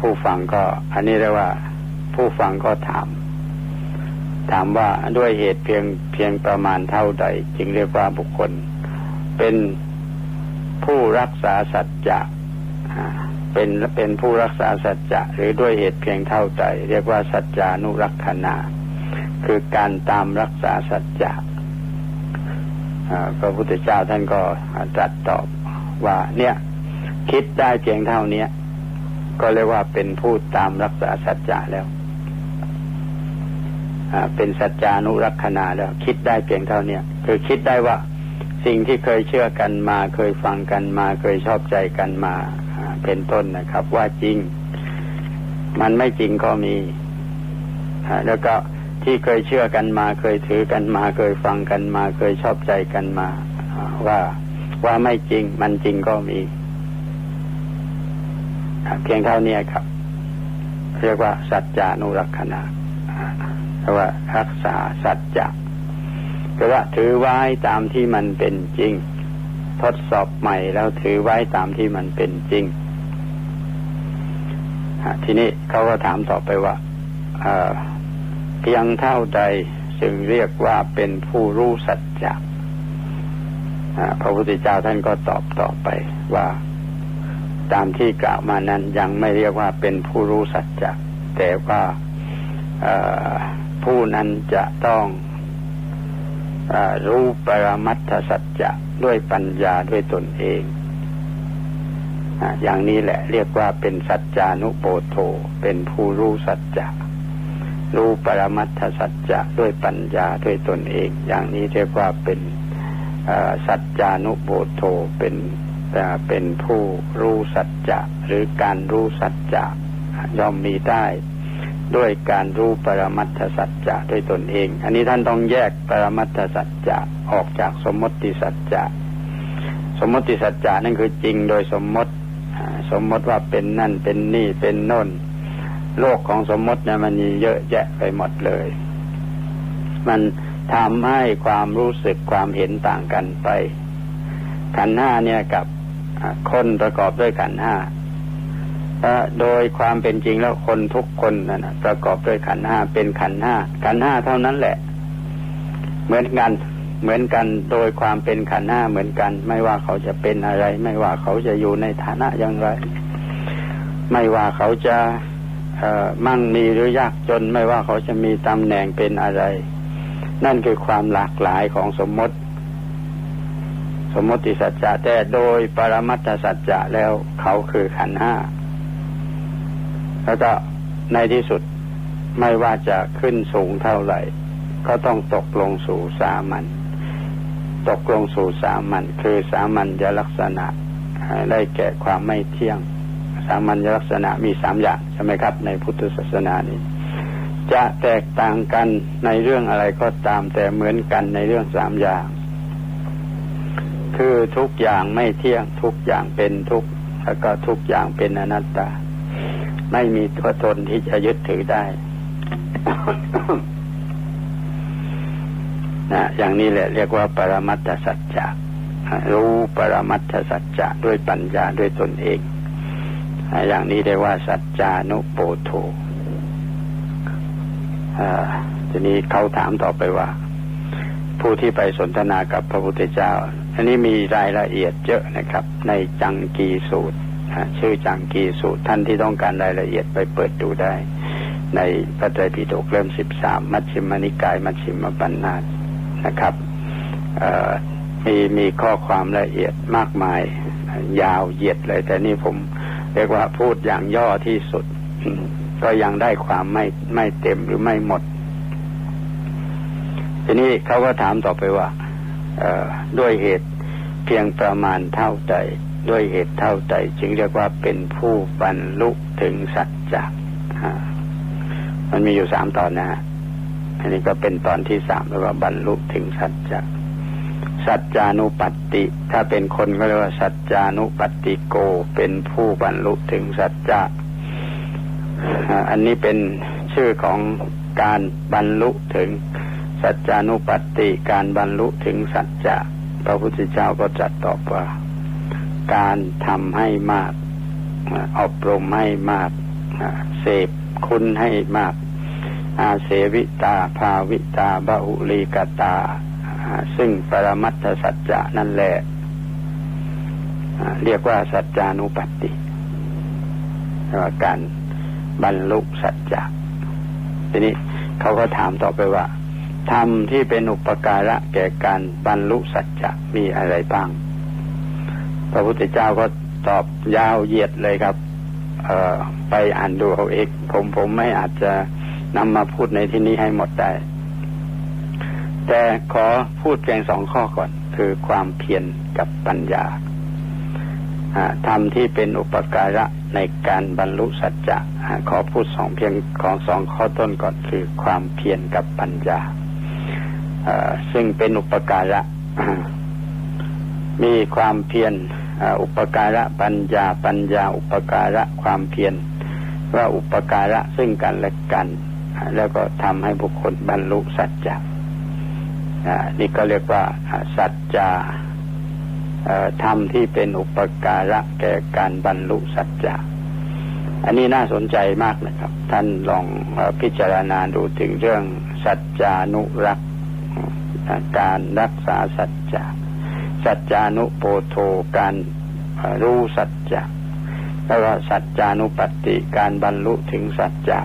Speaker 1: ผู้ฟังก็ อันนี้เรียกว่า ผู้ฟังก็ถาม ถามว่าด้วยเหตุเพียงเพียงประมาณเท่าใด จึงเรียกว่าบุคคล เป็นผู้รักษาสัจจะเป็นเป็นผู้รักษาสัจจะหรือด้วยเหตุเพียงเท่าใดเรียกว่าสัจจานุรักษณาคือการตามรักษาสัจจะ พระพุทธเจ้าท่านก็ตรัสตอบว่า เนี่ย คิดได้เพียงเท่านี้ก็เรียกว่าเป็นผู้ตามรักษาสัจจะแล้วเป็นสัจจานุรักษณาแล้ว คิดได้เพียงเท่านี้คือคิดได้ว่าสิ่งที่เคยเชื่อกันมา เคยฟังกันมา เคยชอบใจกันมา เป็นต้นนะครับ ว่าจริง มันไม่จริงก็มีแล้วก็ ที่เคยเชื่อกันมาเคยถือกันมาเคยฟังกันมาเคยชอบใจกันมา ว่าว่าไม่จริงมันจริงก็มีเพียงเท่านี้ครับ เรียกว่าสัจจานุรักษณะเรียกว่ารักษาสัจจะก็ว่าถือไว้ตามที่มันเป็นจริง ทดสอบใหม่แล้วถือไว้ตามที่มันเป็นจริงทีนี้เขาก็ถามต่อไปว่า เพียงเท่าใดจึงเรียกว่าเป็นผู้รู้สัจจะพระพุทธเจ้าท่านก็ตอบต่อไปว่าตามที่กล่าวมานั้นยังไม่เรียกว่าเป็นผู้รู้สัจจะแต่ว่าผู้นั้นจะต้องรู้ปรมัตถสัจจะด้วยปัญญาด้วยตนเองอย่างนี้แหละเรียกว่าเป็นสัจจานุโปโทเป็นผู้รู้สัจจะ รู้ปรมัตถสัจจะด้วยปัญญาด้วยตนเอง อย่างนี้เรียกว่าเป็นสัจจานุโปโทเป็นเป็นผู้รู้สัจจะหรือการรู้สัจจะย่อมมีได้ ด้วยการรู้ปรมัตถสัจจะด้วยตนเอง อันนี้ท่านต้องแยกปรมัตถสัจจะออกจากสมมติสัจจะสมมติสัจจะนั่นคือจริงโดยสมมติสมมติว่าเป็นนั่นเป็นนี่เป็นโน่น โลกของสมมติเนี่ยมันมีเยอะแยะไปหมดเลย มันทำให้ความรู้สึกความเห็นต่างกันไป ขันห้าเนี่ยกับคนประกอบด้วยขันห้าโดยความเป็นจริงแล้วคนทุกคนนะประกอบด้วยขันห้าเป็นขันห้าขันห้าเท่านั้นแหละ เหมือนกันเหมือนกันโดยความเป็นขันห้าเหมือนกัน ไม่ว่าเขาจะเป็นอะไร ไม่ว่าเขาจะอยู่ในฐานะอย่างไร ไม่ว่าเขาจะ มั่งมีหรือยากจนไม่ว่าเขาจะมีตำแหน่งเป็นอะไร นั่นคือความหลากหลายของสมมติ สมมติสัจจะแต่โดยปรมัตถสัจจะแล้วเขาคือขันห้าแล้วก็ในที่สุดไม่ว่าจะขึ้นสูงเท่าไหร่ ก็ต้องตกลงสู่สามัญตกลงสู่สามัญคือสามัญญลักษณะได้แก่ความไม่เที่ยงามัญลักษณะมีสามอย่างใช่ไหมครับ ในพุทธศาสนานี้ จะแตกต่างกันในเรื่องอะไรก็ตามแต่เหมือนกันในเรื่องสามอย่าง คือทุกอย่างไม่เที่ยงทุกอย่างเป็นทุกแล้วก็ทุกอย่างเป็นอนัตตา ไม่มีตัวตนที่จะยึดถือได้นะอย่างนี้แหละเรียกว่า ปรมัตถสัจจะรู้ปรมัตถสัจจะด้วยปัญญาด้วยตนเอง อย่างนี้เรียกว่าสัจจานุโปโททีนี้เขาถามต่อไปว่า ผู้ที่ไปสนทนากับพระพุทธเจ้า อันนี้มีรายละเอียดเยอะนะครับ ในจังกีสูตรชื่อจังกีสูตรท่านที่ต้องการรายละเอียดไปเปิดดูได้ ในพระไตรปิฎกเล่มสิบสามมัชฌิมนิกาย มัชฌิมปัญนาตนะครับมีมีข้อความละเอียดมากมายยาวเหยียดเลย แต่นี่ผม เรียกว่าพูดอย่างย่อที่สุด ก็ยังได้ความไม่ไม่เต็มหรือไม่หมด ทีนี้เขาก็ถามต่อไปว่าด้วยเหตุเพียงประมาณเท่าใดด้วยเหตุเท่าใดจึงเรียกว่าเป็นผู้บรรลุถึงสัจจะมันมีอยู่สามตอนนะฮะอันนี้ก็เป็นตอนที่สามเรียกว่าบรรลุถึงสัจจะ สัจจานุปัตติ ถ้าเป็นคนก็เรียกว่าสัจจานุปัตติโกเป็นผู้บรรลุถึงสัจจะอันนี้เป็นชื่อของการบรรลุถึงสัจจานุปัตติการบรรลุถึงสัจจะพระพุทธเจ้าก็จัดตอบว่า การทำให้มากอบรมให้มากเสพคุณให้มาก อาเสวิตาภาวิตาบาหุลีกตา ซึ่งปรมัตถสัจจะนั่นแหละเรียกว่าสัจจานุปัตติว่าการบรรลุสัจจะทีนี้เขาก็ถามต่อไปว่าธรรมที่เป็นอุปการะแก่การบรรลุสัจจะมีอะไรบ้าง พระพุทธเจ้าก็ตอบยาวเหยียดเลยครับ เออไปอ่านดูเอาเองผมผมไม่อาจจะนำมาพูดในที่นี้ให้หมดได้ แต่ขอพูดเพียงสองข้อก่อน คือความเพียรกับปัญญาธรรมที่เป็นอุปการะในการบรรลุสัจจะขอพูดสองเพียงของสองข้อต้นก่อนคือความเพียรกับปัญญาซึ่งเป็นอุปการะมีความเพียรอุปการะปัญญาปัญญา อุปการะความเพียรว่าอุปการะซึ่งกันและกัน แล้วก็ทำให้บุคคลบรรลุสัจจะ นี่ก็เรียกว่าสัจจาธรรมที่เป็นอุปการะแก่การบรรลุสัจจะอันนี้น่าสนใจมากนะครับ ท่านลองพิจารณาดูถึงเรื่องสัจจานุรักษ์การรักษาสัจจะสัจจานุโปโทการรู้สัจจะแล้วก็สัจจานุปัตติการบรรลุถึงสัจจะ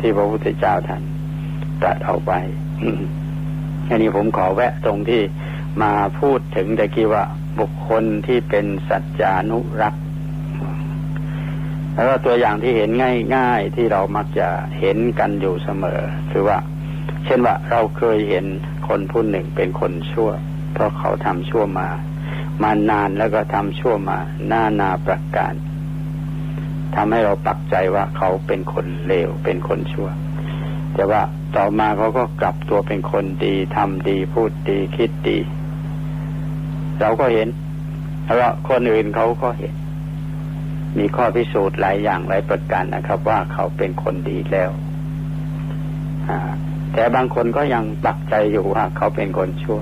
Speaker 1: ที่พระพุทธเจ้าท่านตรัสเอาไป อันนี้ผมขอแวะตรงที่มาพูดถึงตะกี้ว่าบุคคลที่เป็นสัจจานุรักษ์แล้วก็ตัวอย่างที่เห็นง่าย ๆที่เรามักจะเห็นกันอยู่เสมอ คือว่า เช่นว่าเราเคยเห็นคนผู้หนึ่งเป็นคนชั่ว เพราะเขาทำชั่วมา มานานแล้วก็ทำชั่วมาหน้านาประการทำให้เราปักใจว่าเขาเป็นคนเลวเป็นคนชั่ว แต่ว่า ต่อมาเขาก็กลับตัวเป็นคนดีทำดีพูดดีคิดดี เราก็เห็นแล้วคนอื่นเขาก็เห็น มีข้อพิสูจน์หลายอย่างหลายประการนะครับ ว่าเขาเป็นคนดีแล้วแต่บางคนก็ยังปักใจอยู่ว่าเขาเป็นคนชั่ว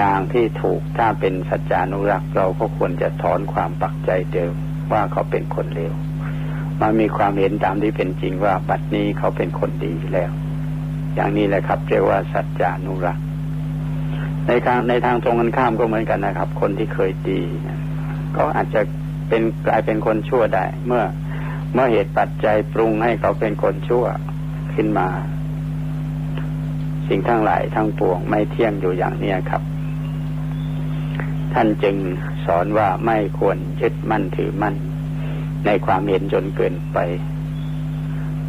Speaker 1: ทางที่ถูกถ้าเป็นสัจจานุรักษ์เราก็ควรจะถอนความปักใจเดิมว่าเขาเป็นคนเลว มามีความเห็นตามที่เป็นจริงว่าบัดนี้เขาเป็นคนดีแล้ว อย่างนี้แหละครับเรียกว่าสัจจานุรักษ์ในทางในทางตรงกันข้ามก็เหมือนกันนะครับ คนที่เคยดีก็อาจจะเป็นกลายเป็นคนชั่วได้ เมื่อเมื่อเหตุปัจจัยปรุงให้เขาเป็นคนชั่วขึ้นมา สิ่งทั้งหลายทั้งปวงไม่เที่ยงอยู่อย่างนี้ครับ ท่านจึงสอนว่าไม่ควรยึดมั่นถือมั่น ในความเห็นจนเกินไป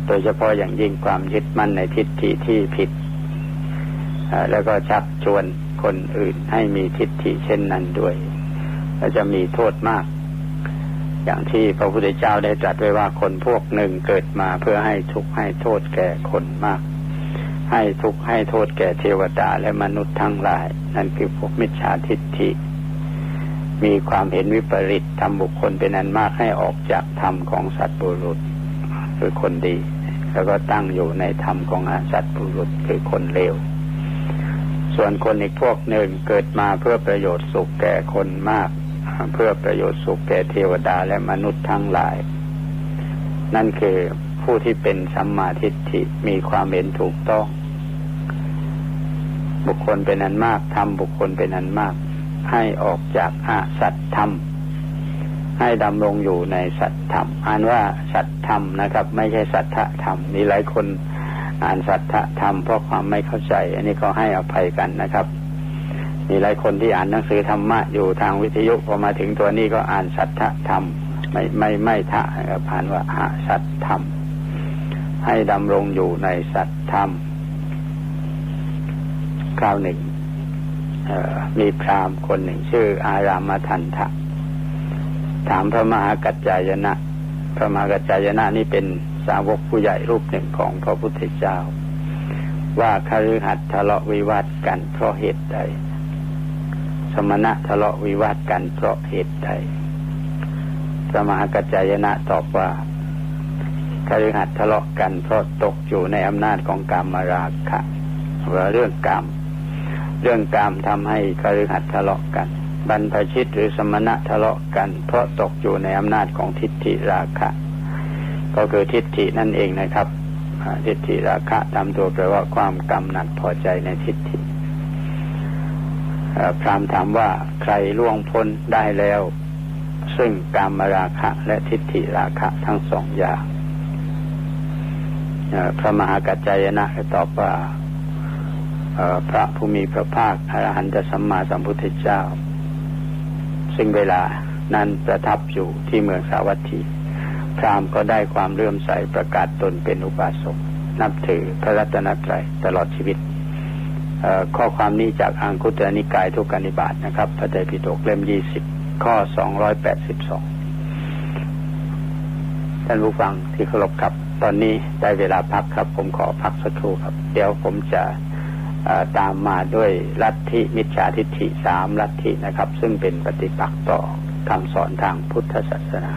Speaker 1: โดยเฉพาะอย่างยิ่งความยึดมั่นในทิฏฐิที่ผิด แล้วก็ชักชวนคนอื่นให้มีทิฏฐิเช่นนั้นด้วยและจะมีโทษมาก อย่างที่พระพุทธเจ้าได้ตรัสไว้ว่าคนพวกหนึ่งเกิดมาเพื่อให้ทุกข์ให้โทษแก่คนมาก ให้ทุกข์ให้โทษแก่เทวดาและมนุษย์ทั้งหลาย นั่นคือพวกมิจฉาทิฏฐิ มีความเห็นวิปริตทำบุคคลเป็นอันมากให้ออกจากธรรมของสัตว์บุรุษคือคนดี แล้วก็ตั้งอยู่ในธรรมของสัตว์บุรุษคือคนเลวส่วนคนอีกพวกหนึ่งเกิดมาเพื่อประโยชน์สุขแก่คนมาก เพื่อประโยชน์สุขแก่เทวดาและมนุษย์ทั้งหลาย นั่นคือผู้ที่เป็นสัมมาทิฏฐิมีความเห็นถูกต้อง บุคคลเป็นอันมากทำบุคคลเป็นอันมาก ให้ออกจากอาสัตธรรม ให้ดำรงอยู่ในสัตธรรม อ่านว่าสัตธรรมนะครับ ไม่ใช่สัทธธรรม มีหลายคนอ่านสัทธธรรมเพราะความไม่เข้าใจ อันนี้ก็ให้อภัยกันนะครับ มีหลายคนที่อ่านหนังสือธรรมะอยู่ทางวิทยุพอมาถึงตัวนี้ก็อ่านสัทธธรรม ไม่ไม่ไม่ทะนะผ่านว่าอาสัตธรรม ให้ดำรงอยู่ในสัตธรรมคราวหนึ่ง มีพราหมณ์คนหนึ่งชื่อ อารามทันทะ ถามพระมหากัจจายนะ พระมหากัจจายนะนี่เป็นสาวกผู้ใหญ่รูปหนึ่งของพระพุทธเจ้า ว่าคฤหัสทะเลาะวิวาทกันเพราะเหตุใด สมณะทะเลาะวิวาทกันเพราะเหตุใด พระมหากัจจายนะตอบว่าคฤหัสทะเลาะกันเพราะตกอยู่ในอำนาจของกรรมราคะว่าเรื่องกรรม เรื่องกรรมทำให้คฤหัสทะเลาะกัน บรรพชิตหรือสมณะทะเลาะกัน เพราะตกอยู่ในอำนาจของทิฏฐิราคะ ก็คือทิฏฐินั่นเองนะครับทิฏฐิราคะตามตัวแปลว่าความกำหนัดพอใจในทิฏฐิพรามถามว่าใครล่วงพ้นได้แล้ว ซึ่งกามราคะและทิฏฐิราคะทั้งสองอย่างพระมหากัจจายนะตอบว่า พระผู้มีพระภาคอรหันตสัมมาสัมพุทธเจ้า ซึ่งเวลานั้นประทับอยู่ที่เมืองสาวัตถี พรามก็ได้ความเลื่อมใสประกาศตนเป็นอุบาสกนับถือพระรัตนตรัยตลอดชีวิตข้อความนี้จากอังคุตรนิกายทุกานิบาตนะครับพระไตรปิฎกเล่มยี่สิบข้อสองร้อยแปดสิบสองท่านผู้ฟังที่เคารพครับ ตอนนี้ได้เวลาพักครับ ผมขอพักสักครู่ครับ เดี๋ยวผมจะ ตามมาด้วยลัทธิมิจฉาทิฏฐิสามลัทธินะครับ ซึ่งเป็นปฏิปักษ์ต่อคำสอนทางพุทธศาสนา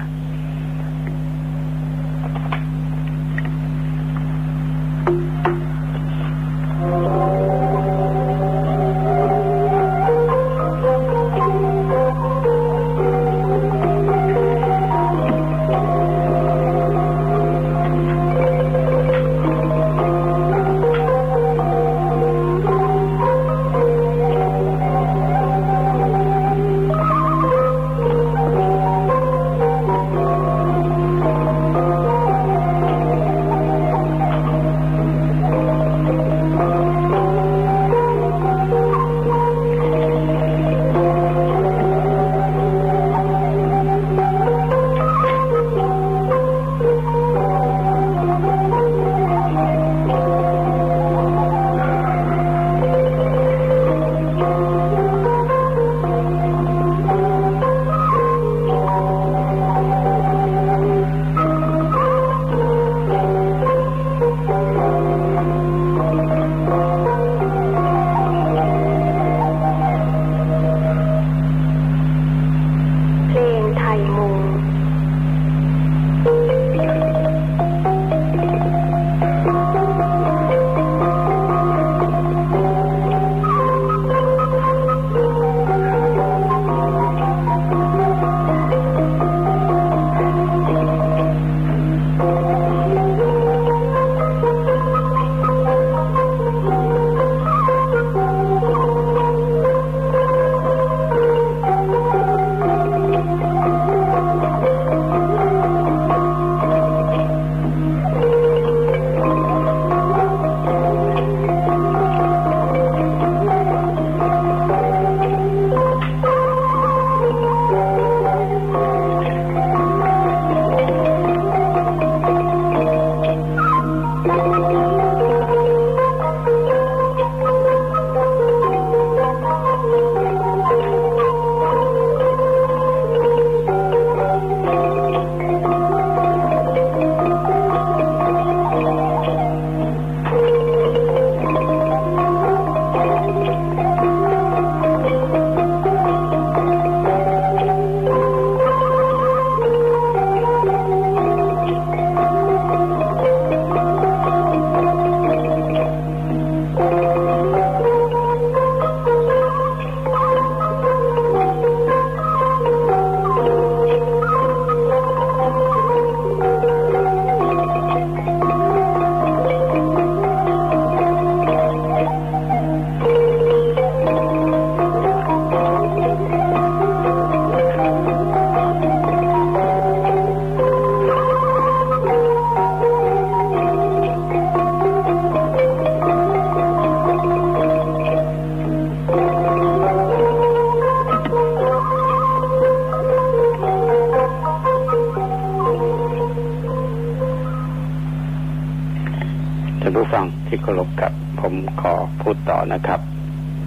Speaker 1: นะครับ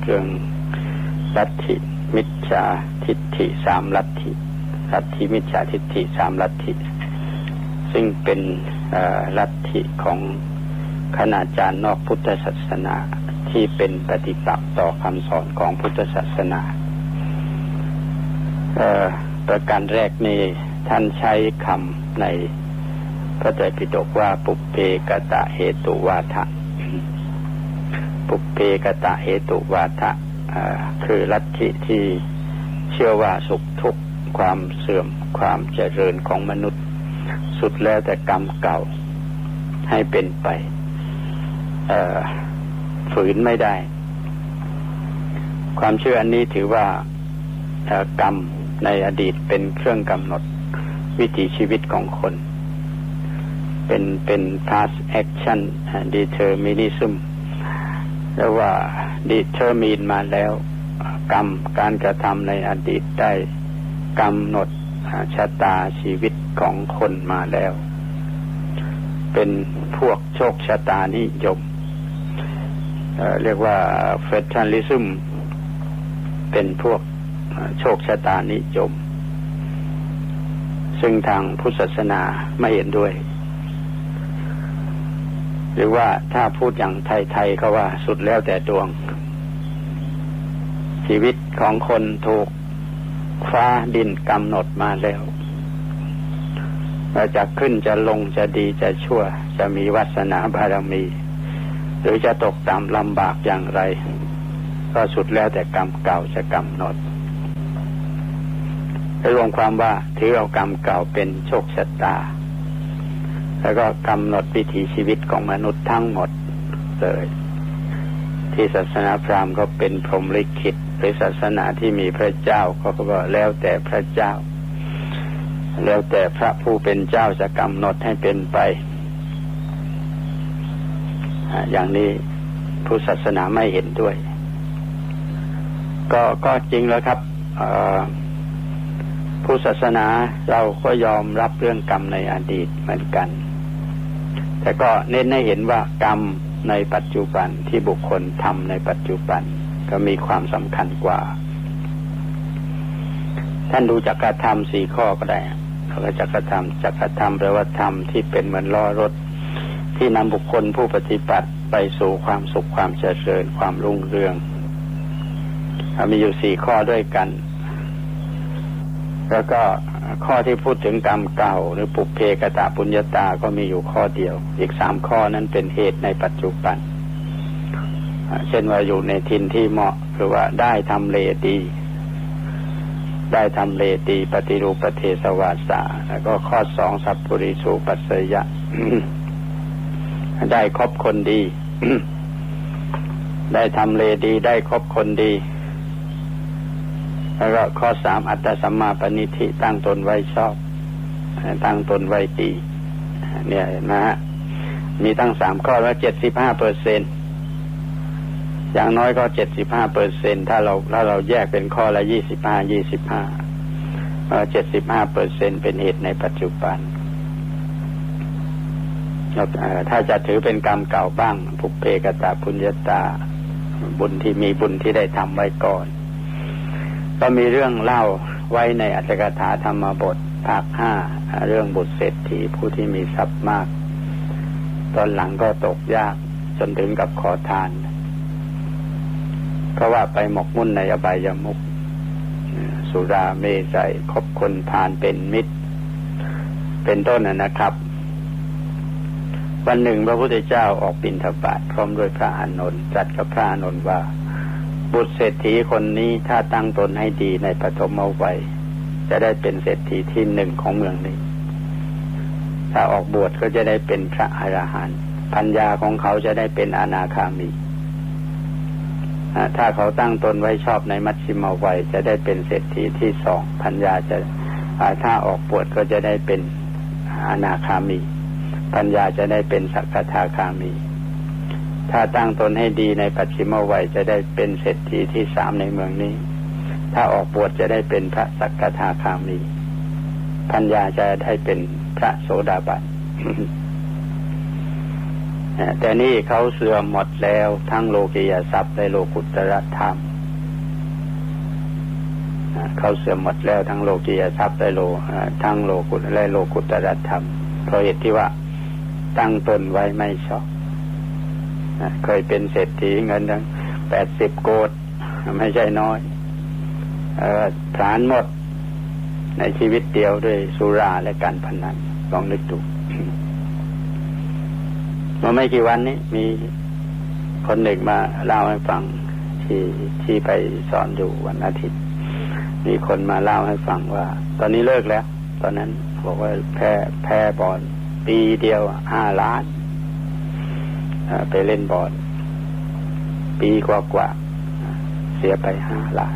Speaker 1: เรื่องลัทธิมิจฉาทิฏฐิสามลัทธิลัทธิมิจฉาทิฏฐิสามลัทธิซึ่งเป็นลัทธิของคณาจารย์นอกพุทธศาสนาที่เป็นปฏิปักษ์ต่อคำสอนของพุทธศาสนาประการแรกนี้ท่านใช้คำในพระไตรปิฎกว่าปุเพกตะเหตุวาทะ ปุเพกตะเหตุวาทะคือลัทธิที่เชื่อว่าสุขทุกข์ความเสื่อมความเจริญของมนุษย์ สุดแล้วแต่กรรมเก่าให้เป็นไปฝืนไม่ได้ ความเชื่ออันนี้ถือว่ากรรมในอดีตเป็นเครื่องกำหนดวิถีชีวิตของคน เป็นเป็น past action determinism แล้วว่า determine มาแล้ว กรรมการกระทำในอดีตได้กำหนดชะตาชีวิตของคนมาแล้ว เป็นพวกโชคชะตานิยมเรียกว่าเฟชันลิซึมเป็นพวกโชคชะตานิยม ซึ่งทางพุทธศาสนาไม่เห็นด้วย หรือว่าถ้าพูดอย่างไทยๆเขาว่าสุดแล้วแต่ดวง ชีวิตของคนถูกฟ้าดินกำหนดมาแล้วจะขึ้นจะลงจะดีจะชั่ว จะมีวัสนาบารมี หรือจะตกต่ำลำบากอย่างไร ก็สุดแล้วแต่กรรมเก่าจะกำหนดรวมความว่าถือเอากรรมเก่าเป็นโชคชะตา แล้วก็กำหนดวิถีชีวิตของมนุษย์ทั้งหมดเลย ที่ศาสนาพราหมณ์ก็เป็นพรหมลิขิตหรือศาสนาที่มีพระเจ้าเขาก็แล้วแต่พระเจ้า แล้วแต่พระผู้เป็นเจ้าจะกำหนดให้เป็นไป อย่างนี้ผู้ศาสนาไม่เห็นด้วย ก็ก็จริงแล้วครับผู้ศาสนาเราก็ยอมรับเรื่องกรรมในอดีตเหมือนกัน แต่ก็เน้นให้เห็นว่ากรรมในปัจจุบันที่บุคคลทำในปัจจุบันก็มีความสำคัญกว่า ท่านดูจักรธรรมสี่ข้อก็ได้เราจักรธรรมจักรธรรมแปลว่าธรรมที่เป็นเหมือนล้อรถ ที่นำบุคคลผู้ปฏิบัติไปสู่ความสุขความเจริญความรุ่งเรืองมีอยู่สี่ข้อด้วยกัน แล้วก็ ข้อที่พูดถึงกรรมเก่า หรือปุเพกตะปุญญาตาก็มีอยู่ข้อเดียว อีกสามข้อนั้นเป็นเหตุในปัจจุบัน เช่นว่าอยู่ในทินที่เหมาะคือว่าได้ทำเลดี ได้ทำเลดีปฏิรูปเทสวาสาแล้วก็ข้อสองสัพปุริสูปัสสยะ ได้ครบคนดี ได้ทำเลดี ได้ครบคนดี แล้วก็ข้อสามอัตตสัมมาปณิธิตั้งตนไว้ชอบ ตั้งตนไว้ดีเนี่ยนะฮะมีตั้งสามข้อแล้วเจ็ดสิบห้าเปอร์เซ็นต์อย่างน้อยก็เจ็ดสิบห้าเปอร์เซ็นถ้าเราถ้าเราแยกเป็นข้อละยี่สิบห้ายี่สิบห้าเจ็ดสิบห้าเปอร์เซ็นเป็นเหตุในปัจจุบันถ้าจะถือเป็นกรรมเก่าบ้างภุเพกตาพุญญาตา บุญที่มีบุญที่ได้ทำไว้ก่อน ก็มีเรื่องเล่าไว้ในอัจฉริถาธรรมบทภาคห้าเรื่องบุตรเศรษฐีผู้ที่มีทรัพย์มาก ตอนหลังก็ตกยากจนถึงกับขอทาน เพราะว่าไปหมกมุ่นในอบายามุกสุราเมสัยคบคนทานเป็นมิตร เป็นต้นนะครับ วันหนึ่งพระพุทธเจ้าออกบินทบาทพร้อมด้วยพระอานนท์จัดกับพระอานนท์ว่า บุตรเศรษฐีคนนี้ถ้าตั้งตนให้ดีในปฐมวัยจะได้เป็นเศรษฐีที่หนึ่งของเมืองนี้ ถ้าออกบวชก็จะได้เป็นพระอรหันต์ปัญญาของเขาจะได้เป็นอนาคามี ถ้าเขาตั้งตนไว้ชอบในมัชชิมวัยจะได้เป็นเศรษฐีที่สองพัญญาจะถ้าออกปวดก็จะได้เป็นอนาคามี ปัญญาจะได้เป็นสักทาคามี ถ้าตั้งตนให้ดีในปัจฉิมวัยจะได้เป็นเศรษฐีที่สามในเมืองนี้ ถ้าออกบวชจะได้เป็นพระสักทาคามีปัญญาจะได้เป็นพระโสดาบันแต่นี่เขาเสื่อมหมดแล้วทั้งโลกียทรัพย์และโลกุตรธรรมเขาเสื่อมหมดแล้วทั้งโลกียทรัพย์และโลทั้งโลกุตและโลกุตรธรรมเพราะเหตุที่ว่าตั้งตนไว้ไม่ชอบ เคยเป็นเศรษฐีเงินทั้งแปดสิบโกดไม่ใช่น้อยผลานหมดในชีวิตเดียวด้วยสุราและการพนันลองนึกดูเมื่อไม่กี่วันนี้มีคนหนึ่งมาเล่าให้ฟังที่ที่ไปสอนอยู่วันอาทิตย์ มีคนมาเล่าให้ฟังว่า ตอนนี้เลิกแล้ว ตอนนั้นบอกว่าแพ้แพ้บอลปีเดียวห้าล้าน ไปเล่นบอลปีกว่ากว่าเสียไปห้าล้าน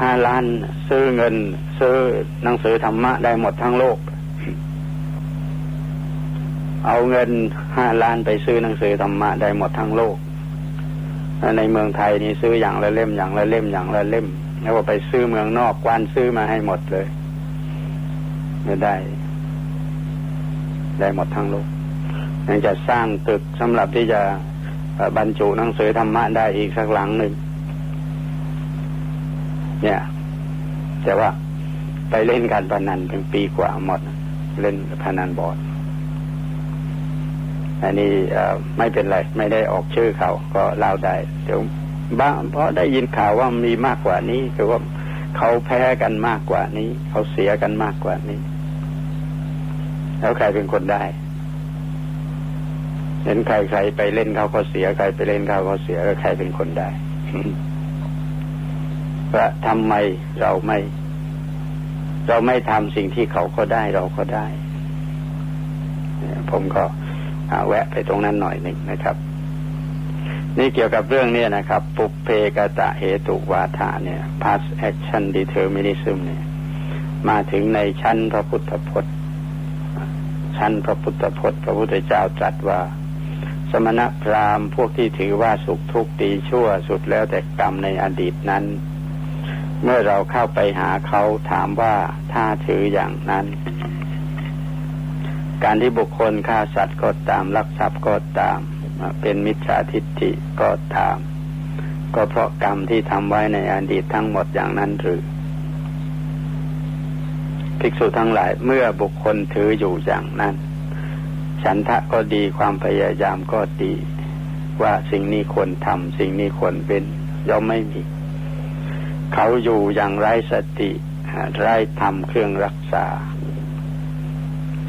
Speaker 1: ห้าล้านซื้อเงิน ซื้อหนังสือธรรมะได้หมดทั้งโลก เอาเงินห้าล้านไปซื้อหนังสือธรรมะได้หมดทั้งโลก ในเมืองไทยนี่ซื้ออย่างละเล่มอย่างละเล่มอย่างละเล่ม แล้วก็ไปซื้อเมืองนอกกวานซื้อมาให้หมดเลยไม่ได้ ได้หมดทั้งโลกยังจะสร้างตึกสำหรับที่จะบรรจุหนังสือธรรมะได้อีกสักหลังหนึ่งเนี่ย แต่ว่าไปเล่นการพนันเป็นปีกว่าหมด เล่นพนันบอร์ด อันนี้ไม่เป็นไร ไม่ได้ออกชื่อเขาก็เล่าได้เดี๋ยวบ้างเพราะได้ยินข่าวว่ามีมากกว่านี้คือว่าเขาแพ้กันมากกว่านี้ เขาเสียกันมากกว่านี้ แล้วใครเป็นคนได้เห็นใครใครไปเล่นเขาก็เสียใครไปเล่นเขาก็เสียก็ใครเป็นคนได้ว่าทำไมเราไม่ เราไม่ทำสิ่งที่เขาก็ได้เราก็ได้ ผมก็ แวะไปตรงนั้นหน่อยหนึ่งนะครับ นี่เกี่ยวกับเรื่องนี้นะครับ ปุเพกตะเหตุวาทาเนี่ย past action determinism เนี่ย มาถึงในชั้นพระพุทธพจน์ ชั้นพระพุทธพจน์ พระพุทธเจ้าตรัสว่า สมณพราหมณ์พวกที่ถือว่าสุขทุกข์ดีชั่วสุดแล้วแต่กรรมในอดีตนั้น เมื่อเราเข้าไปหาเขาถามว่าถ้าถืออย่างนั้น การที่บุคคลฆ่าสัตว์ก็ตามลักทรัพย์ก็ตาม เป็นมิจฉาทิฏฐิก็ตาม ก็เพราะกรรมที่ทำไว้ในอดีตทั้งหมดอย่างนั้นหรือภิกษุทั้งหลายเมื่อบุคคลถืออยู่อย่างนั้น ฉันทะก็ดีความพยายามก็ดี ว่าสิ่งนี้ควรทำสิ่งนี้ควรเป็นย่อมไม่มี เขาอยู่อย่างไร้สติไร้ธรรมเครื่องรักษา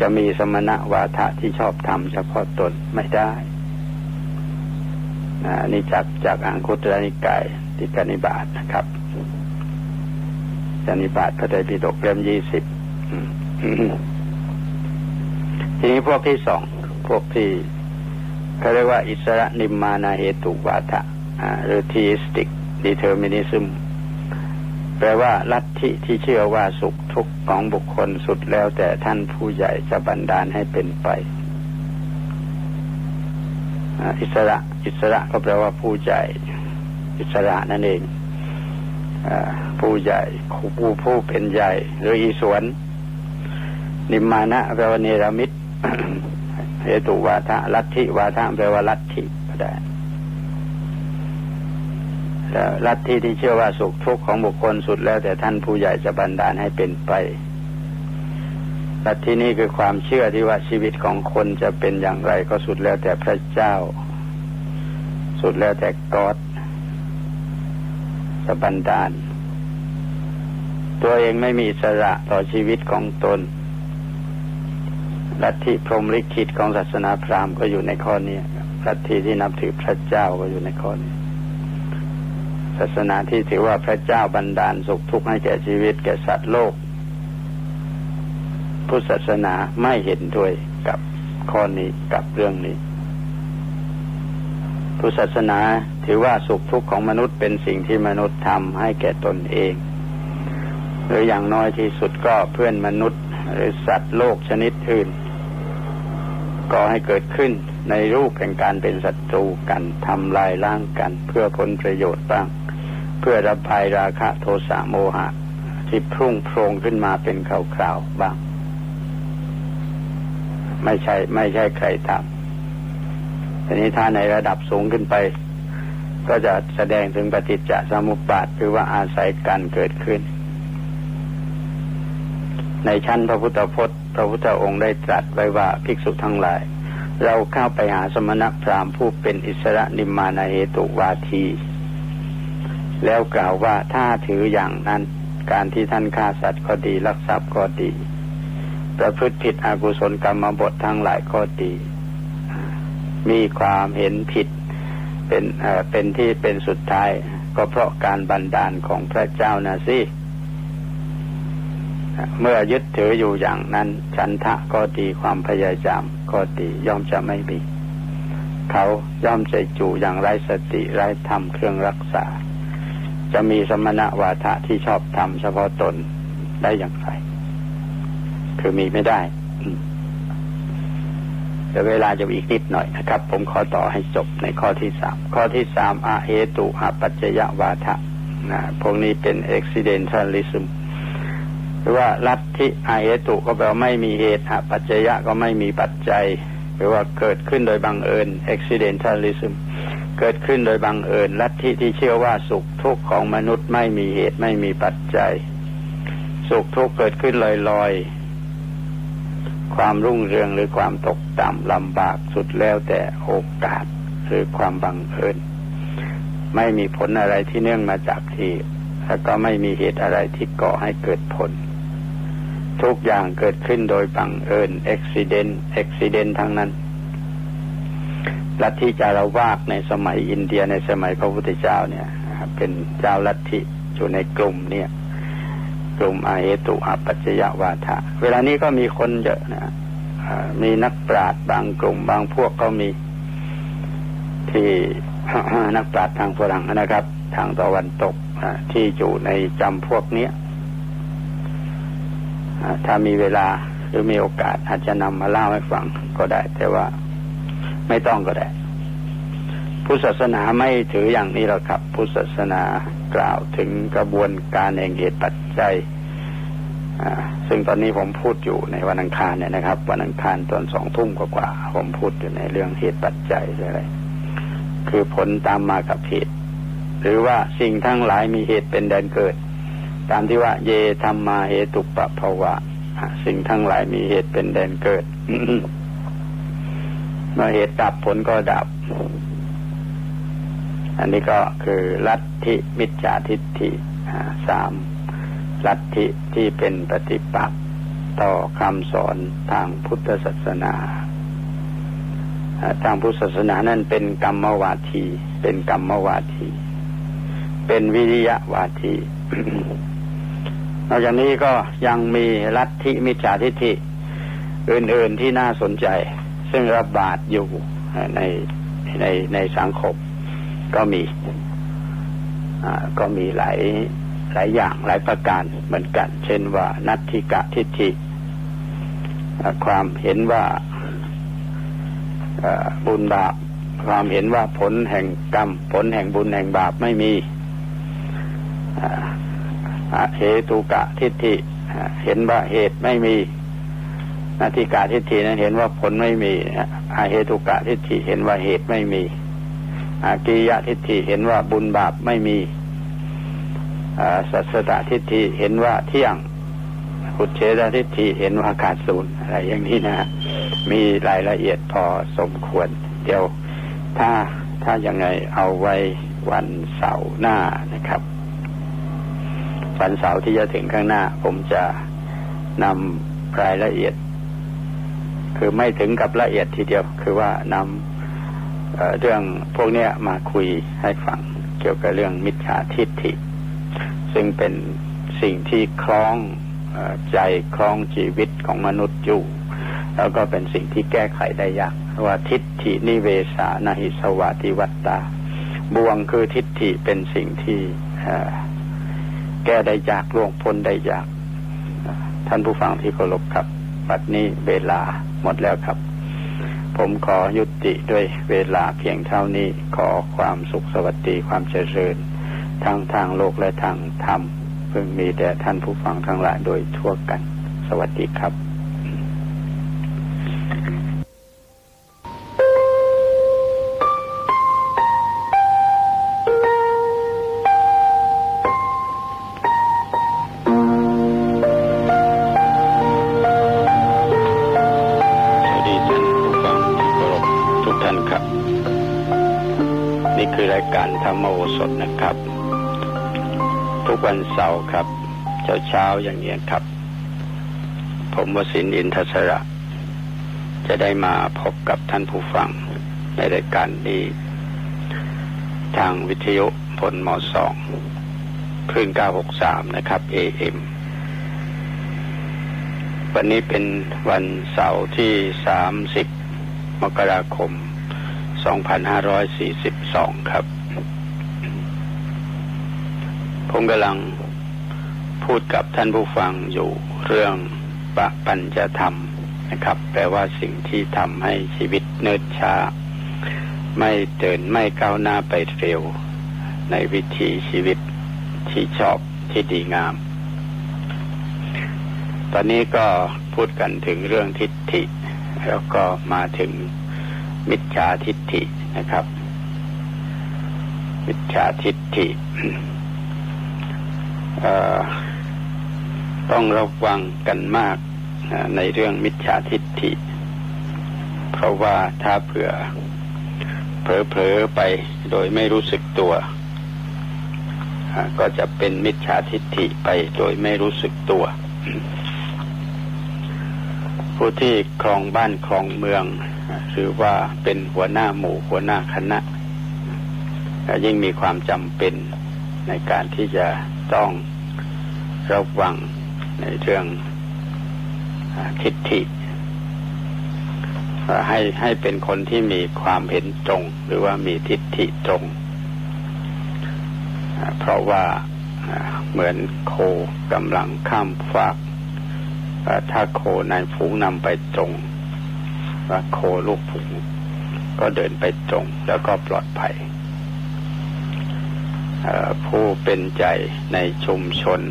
Speaker 1: จะมีสมณะวาทะที่ชอบทำเฉพาะตนไม่ได้นี่จากจากอังคุตรนิกายติกานิบาตนะครับกานิบาตพระไตรปิฎกเล่มยี่สิบทีนี้พวกที่สองพวกที่เขาเรียกว่าอิสสรนิมมานเหตุวาทะหรือ theistic determinism แปลว่าลัทธิที่เชื่อว่าสุขทุกข์ของบุคคลสุดแล้วแต่ท่านผู้ใหญ่จะบันดาลให้เป็นไป อิสระ อิสระก็แปลว่าผู้ใหญ่อิสระนั่นเองผู้ใหญ่ผู้ผู้เป็นใหญ่หรืออิศวร นิมมานะแปลว่าเนรมิตเหตุวาทะลัทธิวาทะแปลว่าลัทธิก็ได้ ลัทธิที่เชื่อว่าสุขทุกข์ของบุคคลสุดแล้วแต่ท่านผู้ใหญ่จะบันดาลให้เป็นไปลัทธินี้คือความเชื่อที่ว่าชีวิตของคนจะเป็นอย่างไรก็สุดแล้วแต่พระเจ้า สุดแล้วแต่กอดจะบันดาล ตัวเองไม่มีสระต่อชีวิตของตนลัทธิพรหมลิขิตของศาสนาพราหมณ์ก็อยู่ในข้อนี้ลัทธิที่นับถือพระเจ้าก็อยู่ในข้อนี้ ศาสนาที่ถือว่าพระเจ้าบันดาลสุขทุกข์ให้แก่ชีวิตแก่สัตว์โลก พุทธศาสนาไม่เห็นด้วยกับข้อนี้กับเรื่องนี้ พุทธศาสนาถือว่าสุขทุกข์ของมนุษย์เป็นสิ่งที่มนุษย์ทำให้แก่ตนเอง หรืออย่างน้อยที่สุดก็เพื่อนมนุษย์หรือสัตว์โลกชนิดอื่นก็ให้เกิดขึ้น ในรูปแห่งการเป็นศัตรูกันทำลายล้างกัน เพื่อผลประโยชน์บ้าง เพื่อระบายราคะโทสะโมหะ ที่พุ่งโพรงขึ้นมาเป็นคราวๆบ้าง ไม่ใช่ ไม่ใช่ใครทำทีนี้ถ้าในระดับสูงขึ้นไป ก็จะแสดงถึงปฏิจจสมุปบาทคือว่าอาศัยการเกิดขึ้น ในชั้นพระพุทธพจน์ พระพุทธองค์ได้ตรัสไว้ว่าภิกษุทั้งหลาย เราเข้าไปหาสมณพราหมณ์ผู้เป็นอิสระนิมมานาเหตุวาที แล้วกล่าวว่าถ้าถืออย่างนั้น การที่ท่านฆ่าสัตว์ก็ดีลักทรัพย์ก็ดี ประพฤติผิดอกุศลกรรมบททั้งหลายก็ดี มีความเห็นผิดเป็นเออเป็นที่เป็นสุดท้าย ก็เพราะการบันดาลของพระเจ้านะสิเมื่อยึดถืออยู่อย่างนั้น ฉันทะก็ดีความพยายาม ก็ดีย่อมจะไม่มีเขาย่อมใจจู่อย่างไรสติไรธรรมเครื่องรักษา จะมีสมณะวาทะที่ชอบทำเฉพาะตนได้อย่างไร คือมีไม่ได้เดี๋ยวเวลาจะอีกนิดหน่อยนะครับ ผมขอต่อให้จบในข้อที่สามข้อที่สามอาเหตุอาปัจจยวาทะนะพวกนี้เป็น accidentalism หรือว่าลัทธิอาเหตุก็แปลว่าไม่มีเหตุปัจจยะก็ไม่มีปัจจัย หรือว่าเกิดขึ้นโดยบังเอิญ accidentalism เกิดขึ้นโดยบังเอิญลัทธิที่เชื่อว่าสุขทุกข์ของมนุษย์ไม่มีเหตุไม่มีปัจจัย สุขทุกข์เกิดขึ้นลอยๆความรุ่งเรืองหรือความตกต่ำลำบากสุดแล้วแต่โอกาสหรือความบังเอิญไม่มีผลอะไรที่เนื่องมาจากที่ แล้วก็ไม่มีเหตุอะไรที่ก่อให้เกิดผล ทุกอย่างเกิดขึ้นโดยบังเอิญอุบิเหตุอุบิเหตุทั้งนั้นลัทธิจารวากในสมัยอินเดียในสมัยพระพุทธเจ้าเนี่ยเป็นเจ้าลัทธิอยู่ในกลุ่มเนี่ย กลุ่มอาเหตุอปัจจยวาทะเวลานี้ก็มีคนเยอะนะมีนักปราชญ์บางกลุ่มบางพวกก็มีที่นักปราชญ์ทางฝรั่งนะครับ ทางตะวันตกที่อยู่ในจำพวกเนี้ย ถ้ามีเวลาหรือมีโอกาสอาจจะนำมาเล่าให้ฟังก็ได้ แต่ว่าไม่ต้องก็ได้พุทธศาสนาไม่ถืออย่างนี้หรอกครับ พุทธศาสนากล่าวถึงกระบวนการแห่งเหตุปัจจัยซึ่งตอนนี้ผมพูดอยู่ในวันอังคารเนี่ยนะครับ วันอังคารตอนสองทุ่มกว่าผมพูดอยู่ในเรื่องเหตุปัจจัยอะไร คือผลตามมากับเหตุ หรือว่าสิ่งทั้งหลายมีเหตุเป็นแดนเกิด ตามที่ว่า เยธรรมมาเหตุปะภาวะ สิ่งทั้งหลายมีเหตุเป็นแดนเกิด เมื่อเหตุดับผลก็ดับ อันนี้ก็คือลัทธิมิจฉาทิฏฐิสามลัทธิที่เป็นปฏิปักษ์ต่อคำสอนทางพุทธศาสนาทางพุทธศาสนานั้นเป็นกรรมวาที เป็นกรรมวาที เป็นวิริยะวาที นอกจากนี้ก็ยังมีลัทธิมิจฉาทิฏฐิอื่นๆที่น่าสนใจ ซึ่งระบาดอยู่ในในในสังคมก็มีก็มีหลายหลายอย่างหลายประการเหมือนกัน เช่นว่านัตถิกะทิฏฐิความเห็นว่าบุญบาปความเห็นว่าผลแห่งกรรม ผลแห่งบุญแห่งบาปไม่มี เหตุกะทิฏฐิเห็นว่าเหตุไม่มีนาทิกาทิฏฐินั้นเห็นว่าผลไม่มีอาเหตุกะทิฏฐิเห็นว่าเหตุไม่มี อากิยะทิฏฐิเห็นว่าบุญบาปไม่มีสัสตทิฏฐิเห็นว่าเที่ยงขุเฉดทิฏฐิเห็นว่าขาดศูนย์อะไรอย่างนี้นะ มีรายละเอียดพอสมควร เดี๋ยวถ้าถ้ายังไงเอาไว้วันเสาร์หน้านะครับ วันเสาร์ที่จะถึงข้างหน้า ผมจะนำรายละเอียด คือไม่ถึงกับละเอียดทีเดียว คือว่านำเเรื่องพวกนี้มาคุยให้ฟังเกี่ยวกับเรื่องมิจฉาทิฏฐิ ซึ่งเป็นสิ่งที่คล้องใจคล้องชีวิตของมนุษย์อยู่ แล้วก็เป็นสิ่งที่แก้ไขได้ยากว่าทิฏฐินิเวสานาหิสวาติวัตตาบ่วงคือทิฏฐิเป็นสิ่งที่ แก้ได้ยากล่วงพ้นได้ยาก ท่านผู้ฟังที่เคารพครับบัดนี้เวลาหมดแล้วครับ ผมขอยุติด้วยเวลาเพียงเท่านี้ขอความสุขสวัสดีความเจริญ ทั้งทางโลกและทางธรรมเพิ่งมีแด่ท่านผู้ฟังทั้งหลายโดยทั่วกัน สวัสดีครับ วันเสาร์ครับ เช้าเช้าอย่างนี้ครับ ผมวสินอินทศระ จะได้มาพบกับท่านผู้ฟังในรายการนี้ ทางวิทยุพลมสองคลื่นเก้าหกสามนะครับ AM วันนี้เป็นวันเสาร์ที่สามสิบมกราคมสองพันห้าร้อยสี่สิบสองครับ ผมกำลังพูดกับท่านผู้ฟังอยู่เรื่องปะปัญจะธรรมนะครับ แปลว่าสิ่งที่ทำให้ชีวิตเนิดช้า ไม่เดินไม่ก้าวหน้าไปเร็ว ในวิถีชีวิตที่ชอบที่ดีงาม ตอนนี้ก็พูดกันถึงเรื่องทิฏฐิ แล้วก็มาถึงมิจฉาทิฏฐินะครับ มิจฉาทิฏฐิ ต้องระวังกันมากในเรื่องมิจฉาทิฏฐิ เพราะว่าถ้าเผื่อเผลอๆไปโดยไม่รู้สึกตัว ก็จะเป็นมิจฉาทิฏฐิไปโดยไม่รู้สึกตัว ผู้ที่ครองบ้านครองเมือง หรือว่าเป็นหัวหน้าหมู่หัวหน้าคณะยิ่งมีความจำเป็นในการที่จะ ต้องระวังในเรื่องทิฏฐิให้ให้เป็นคนที่มีความเห็นตรง หรือว่ามีทิฏฐิตรง เพราะว่าเหมือนโคกำลังข้ามฝาก ถ้าโคในฝูงนำไปตรงว่าโคลูกฝูงก็เดินไปตรงแล้วก็ปลอดภัย ผู้เป็นใจในชุมชน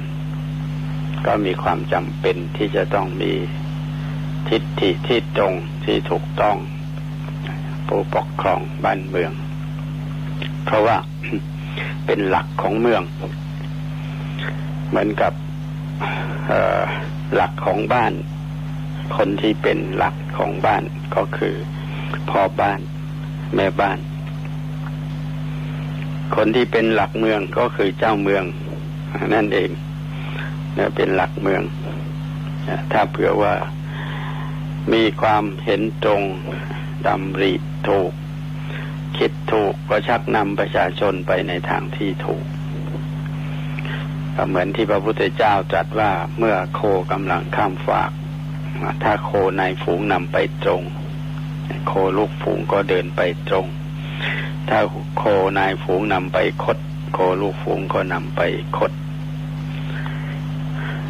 Speaker 1: ก็มีความจำเป็นที่จะต้องมีทิฏฐิที่ตรงที่ถูกต้อง ผู้ปกครองบ้านเมือง เพราะว่าเป็นหลักของเมือง เหมือนกับหลักของบ้าน คนที่เป็นหลักของบ้านก็คือพ่อบ้าน แม่บ้าน คนที่เป็นหลักเมืองก็คือเจ้าเมืองนั่นเองเนี่ยเป็นหลักเมืองถ้าเผื่อว่ามีความเห็นตรงดำริถูก คิดถูกก็ชักนำประชาชนไปในทางที่ถูกก็เหมือนที่พระพุทธเจ้าตรัสว่าเมื่อโคกำลังข้ามฝาก ถ้าโคในฝูงนำไปตรง โคลูกฝูงก็เดินไปตรง ถ้าโคนายฝูงนำไปคด โคลูกฝูงก็นำไปคด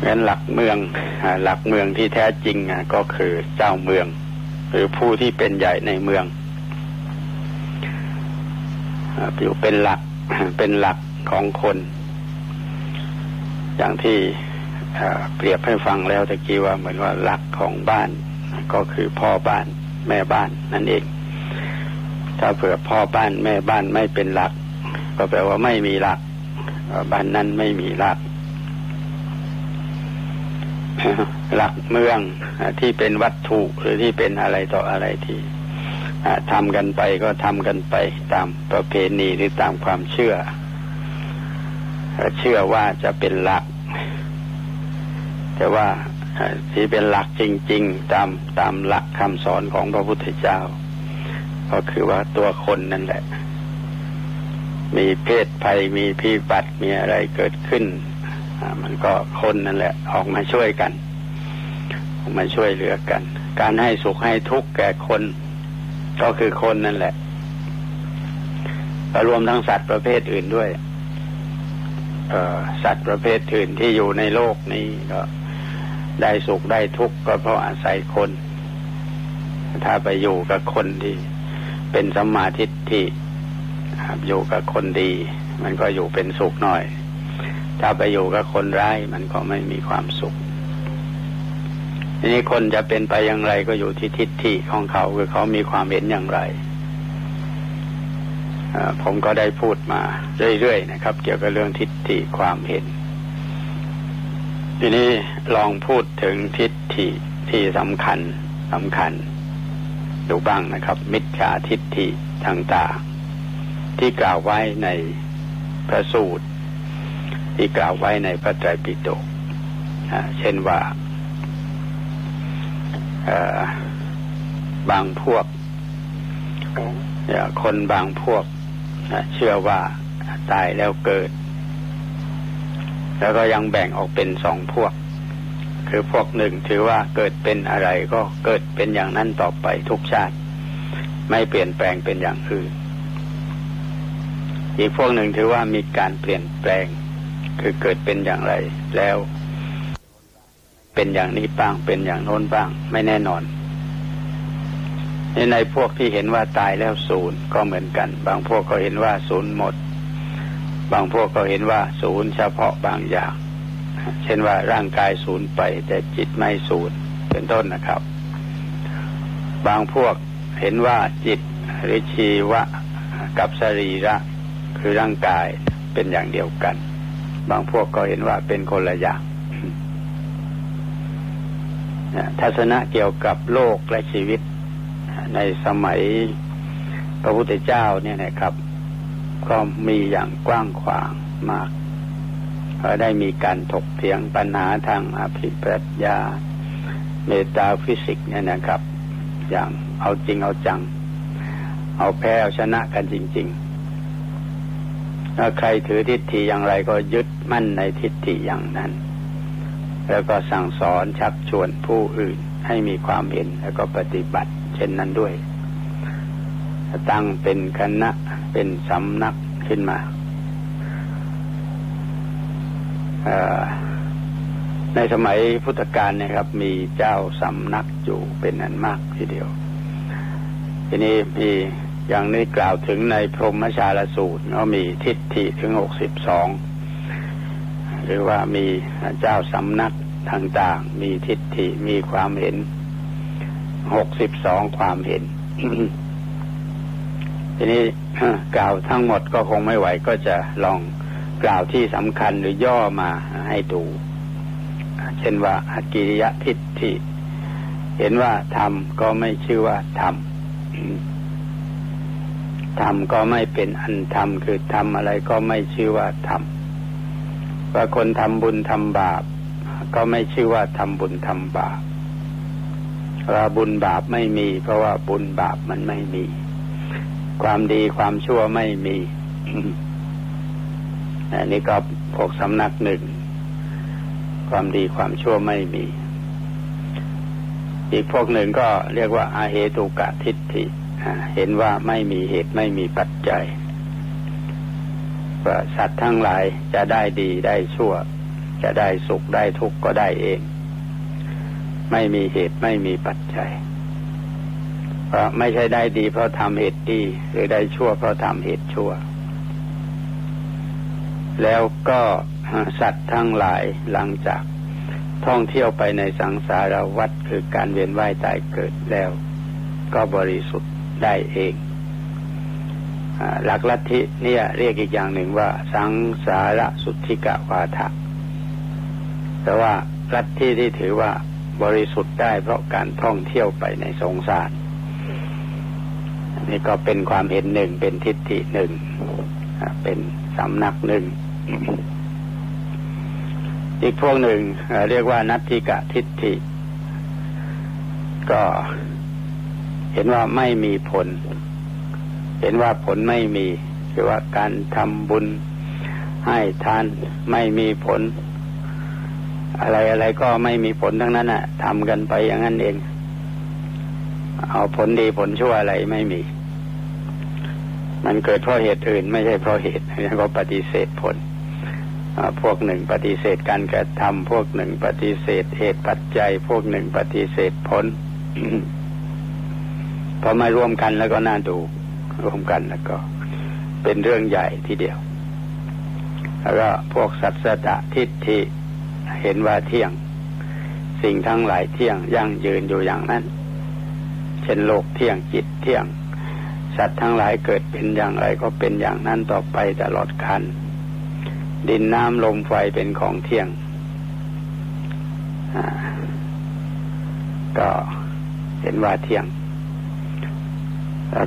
Speaker 1: งั้นหลักเมืองหลักเมืองที่แท้จริงก็คือเจ้าเมือง หรือผู้ที่เป็นใหญ่ในเมืองอยู่เป็นหลักเป็นหลักของคน อย่างที่เปรียบให้ฟังแล้วตะกี้ว่าเหมือนว่าหลักของบ้าน ก็คือพ่อบ้านแม่บ้านนั่นเอง ถ้าเผื่อพ่อบ้านแม่บ้านไม่เป็นหลัก ก็แปลว่าไม่มีหลัก บ้านนั้นไม่มีหลัก หลักเมืองที่เป็นวัตถุหรือที่เป็นอะไรต่ออะไรที่ทำกันไปก็ทำกันไปตามประเพณีหรือตามความเชื่อ เชื่อว่าจะเป็นหลัก แต่ว่าที่เป็นหลักจริง ๆ ตามตามหลักคำสอนของพระพุทธเจ้า ก็คือว่าตัวคนนั่นแหละ มีเพศภัยมีพิบัติมีอะไรเกิดขึ้นมันก็คนนั่นแหละ ออกมาช่วยกันออกมาช่วยเหลือกัน การให้สุขให้ทุกข์แก่คน ก็คือคนนั่นแหละรวมทั้งสัตว์ประเภทอื่นด้วยสัตว์ประเภทอื่นที่อยู่ในโลกนี้ก็ได้สุขได้ทุกข์ก็เพราะอาศัยคน ถ้าไปอยู่กับคนที่ เป็นสมาธิที่อยู่กับคนดี มันก็อยู่เป็นสุขหน่อย ถ้าไปอยู่กับคนร้ายมันก็ไม่มีความสุขทีนี้คนจะเป็นไปอย่างไรก็อยู่ที่ทิฏฐิของเขาคือเขามีความเห็นอย่างไรผมก็ได้พูดมาเรื่อยๆนะครับ เกี่ยวกับเรื่องทิฏฐิความเห็น ทีนี้ลองพูดถึงทิฏฐิที่สำคัญสำคัญ ดูบ้างนะครับ มิจฉาทิฏฐิต่างๆที่กล่าวไว้ในพระสูตร ที่กล่าวไว้ในพระไตรปิฎกเช่นว่าบางพวกคนบางพวกเชื่อว่าตายแล้วเกิด แล้วก็ยังแบ่งออกเป็นสองพวก คือพวกหนึ่งถือว่าเกิดเป็นอะไรก็เกิดเป็นอย่างนั้นต่อไปทุกชาติ ไม่เปลี่ยนแปลงเป็นอย่างอื่นอีกพวกหนึ่งถือว่ามีการเปลี่ยนแปลง คือเกิดเป็นอย่างไร แล้ว เป็นอย่างนี้บ้างเป็นอย่างโน้นบ้าง ไม่แน่นอนในในพวกที่เห็นว่าตายแล้วศูนย์ก็เหมือนกัน บางพวกก็เห็นว่าศูนย์หมด บางพวกก็เห็นว่าศูนย์เฉพาะบางอย่าง เช่นว่าร่างกายศูนย์ไปแต่จิตไม่ศูนย์เป็นต้นนะครับ บางพวกเห็นว่าจิตหรือชีวะกับสรีระคือร่างกายเป็นอย่างเดียวกัน บางพวกก็เห็นว่าเป็นคนละอย่างทัศนะเกี่ยวกับโลกและชีวิต ในสมัยพระพุทธเจ้าเนี่ยนะครับ ก็มีอย่างกว้างขวางมาก ก็ได้มีการถกเถียงปัญหาทางอภิปรัชญาเมตาฟิสิกเนี่ยนะครับ อย่างเอาจริงเอาจัง เอาแพ้เอาชนะกันจริงๆถ้าใครถือทิฏฐิอย่างไรก็ยึดมั่นในทิฏฐิอย่างนั้น แล้วก็สั่งสอนชักชวนผู้อื่นให้มีความเห็นแล้วก็ปฏิบัติ เช่นนั้นด้วย ตั้งเป็นคณะเป็นสำนักขึ้นมา ในสมัยพุทธกาลนะครับ มีเจ้าสำนักอยู่เป็นอันมากทีเดียว ทีนี้มีอย่างนี้กล่าวถึงในพรหมชาลสูตรก็มีทิฏฐิถึงหกสิบสองหรือว่ามีเจ้าสำนักต่างๆ มีทิฏฐิมีความเห็นหกสิบสองความเห็น ทีนี้กล่าวทั้งหมดก็คงไม่ไหวก็จะลอง กล่าวที่สำคัญหรือย่อมาให้ดู เช่นว่าอากิริยทิฏฐิเห็นว่าธรรมก็ไม่ชื่อว่าธรรมธรรมก็ไม่เป็นอันธรรมคือทำอะไรก็ไม่ชื่อว่าธรรมว่าคนทำบุญทำบาป ก็ไม่ชื่อว่าทำบุญทำบาปว่าบุญบาปไม่มี เพราะว่าบุญบาปมันไม่มี ความดีความชั่วไม่มี อันนี้ก็พวกสำนักหนึ่ง ความดีความชั่วไม่มี อีกพวกหนึ่งก็เรียกว่าอาเหตุกะทิฏฐิเห็นว่าไม่มีเหตุไม่มีปัจจัยว่าสัตว์ทั้งหลายจะได้ดีได้ชั่ว จะได้สุขได้ทุกข์ก็ได้เอง ไม่มีเหตุไม่มีปัจจัยเพราะไม่ใช่ได้ดีเพราะทำเหตุดี หรือได้ชั่วเพราะทำเหตุชั่ว แล้วก็สัตว์ทั้งหลายหลังจากท่องเที่ยวไปในสังสารวัฏคือการเวียนว่ายตายเกิดแล้ว ก็บริสุทธิ์ได้เองหลักลัทธิเนี่ยเรียกอีกอย่างหนึ่งว่า สังสารสุทธิกะวาทะแต่ว่าลัทธิที่ถือว่าบริสุทธิ์ได้เพราะการท่องเที่ยวไปในสงสารนี่ก็เป็นความเห็นหนึ่งเป็นทิฏฐิหนึ่งเป็นสำนักหนึ่ง อีกพวกหนึ่งเรียกว่านัตถิกะทิฏฐิ ก็เห็นว่าไม่มีผล เห็นว่าผลไม่มีคือว่าการทำบุญให้ทานไม่มีผล อะไรอะไรก็ไม่มีผลทั้งนั้นอะทำกันไปอย่างนั้นเอง เอาผลดีผลชั่วอะไรไม่มี มันเกิดเพราะเหตุอื่น ไม่ใช่เพราะเหตุแล้วก็ปฏิเสธผล พวกหนึ่งปฏิเสธการกระทำพวกหนึ่งปฏิเสธเหตุปัจจัย พวกหนึ่งปฏิเสธผลพอมาร่วมกันแล้วก็น่าดูร่วมกันแล้วก็ เป็นเรื่องใหญ่ทีเดียว แล้วก็พวกสัตสตทิฏฐิเห็นว่าเที่ยง สิ่งทั้งหลายเที่ยงยั่งยืนอยู่อย่างนั้น เช่นโลกเที่ยงจิตเที่ยง สัตว์ทั้งหลายเกิดเป็นอย่างไรก็เป็นอย่างนั้นต่อไปตลอดคัน ดินน้ำลมไฟเป็นของเที่ยง ก็เห็นว่าเที่ยง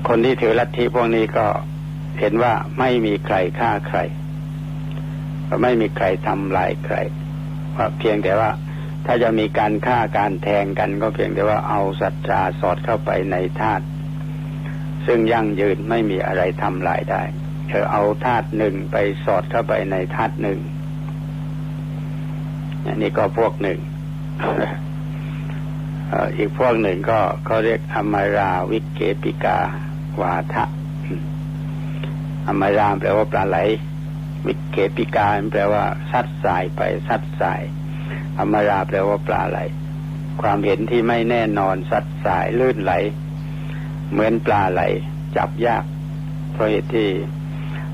Speaker 1: คนที่ถือลัทธิพวกนี้ก็เห็นว่าไม่มีใครฆ่าใคร ไม่มีใครทำลายใครว่าเพียงแต่ว่าถ้าจะมีการฆ่าการแทงกันก็เพียงแต่ว่าเอาศรัทธาสอดเข้าไปในธาตุซึ่งยั่งยืนไม่มีอะไรทำลายได้ เธอเอาธาตุหนึ่งไปสอดเข้าไปในธาตุหนึ่งนี่ก็พวกหนึ่งอีกพวกหนึ่งก็เขาเรียกอมาราวิเกปิกาวาทะอมาราแปลว่าปลาไหล วิเกปิกาแปลว่าซัดสายไปซัดสายอมาราแปลว่าปลาไหล ความเห็นที่ไม่แน่นอนซัดสายลื่นไหล เหมือนปลาไหล จับยากเพราะเหตุที่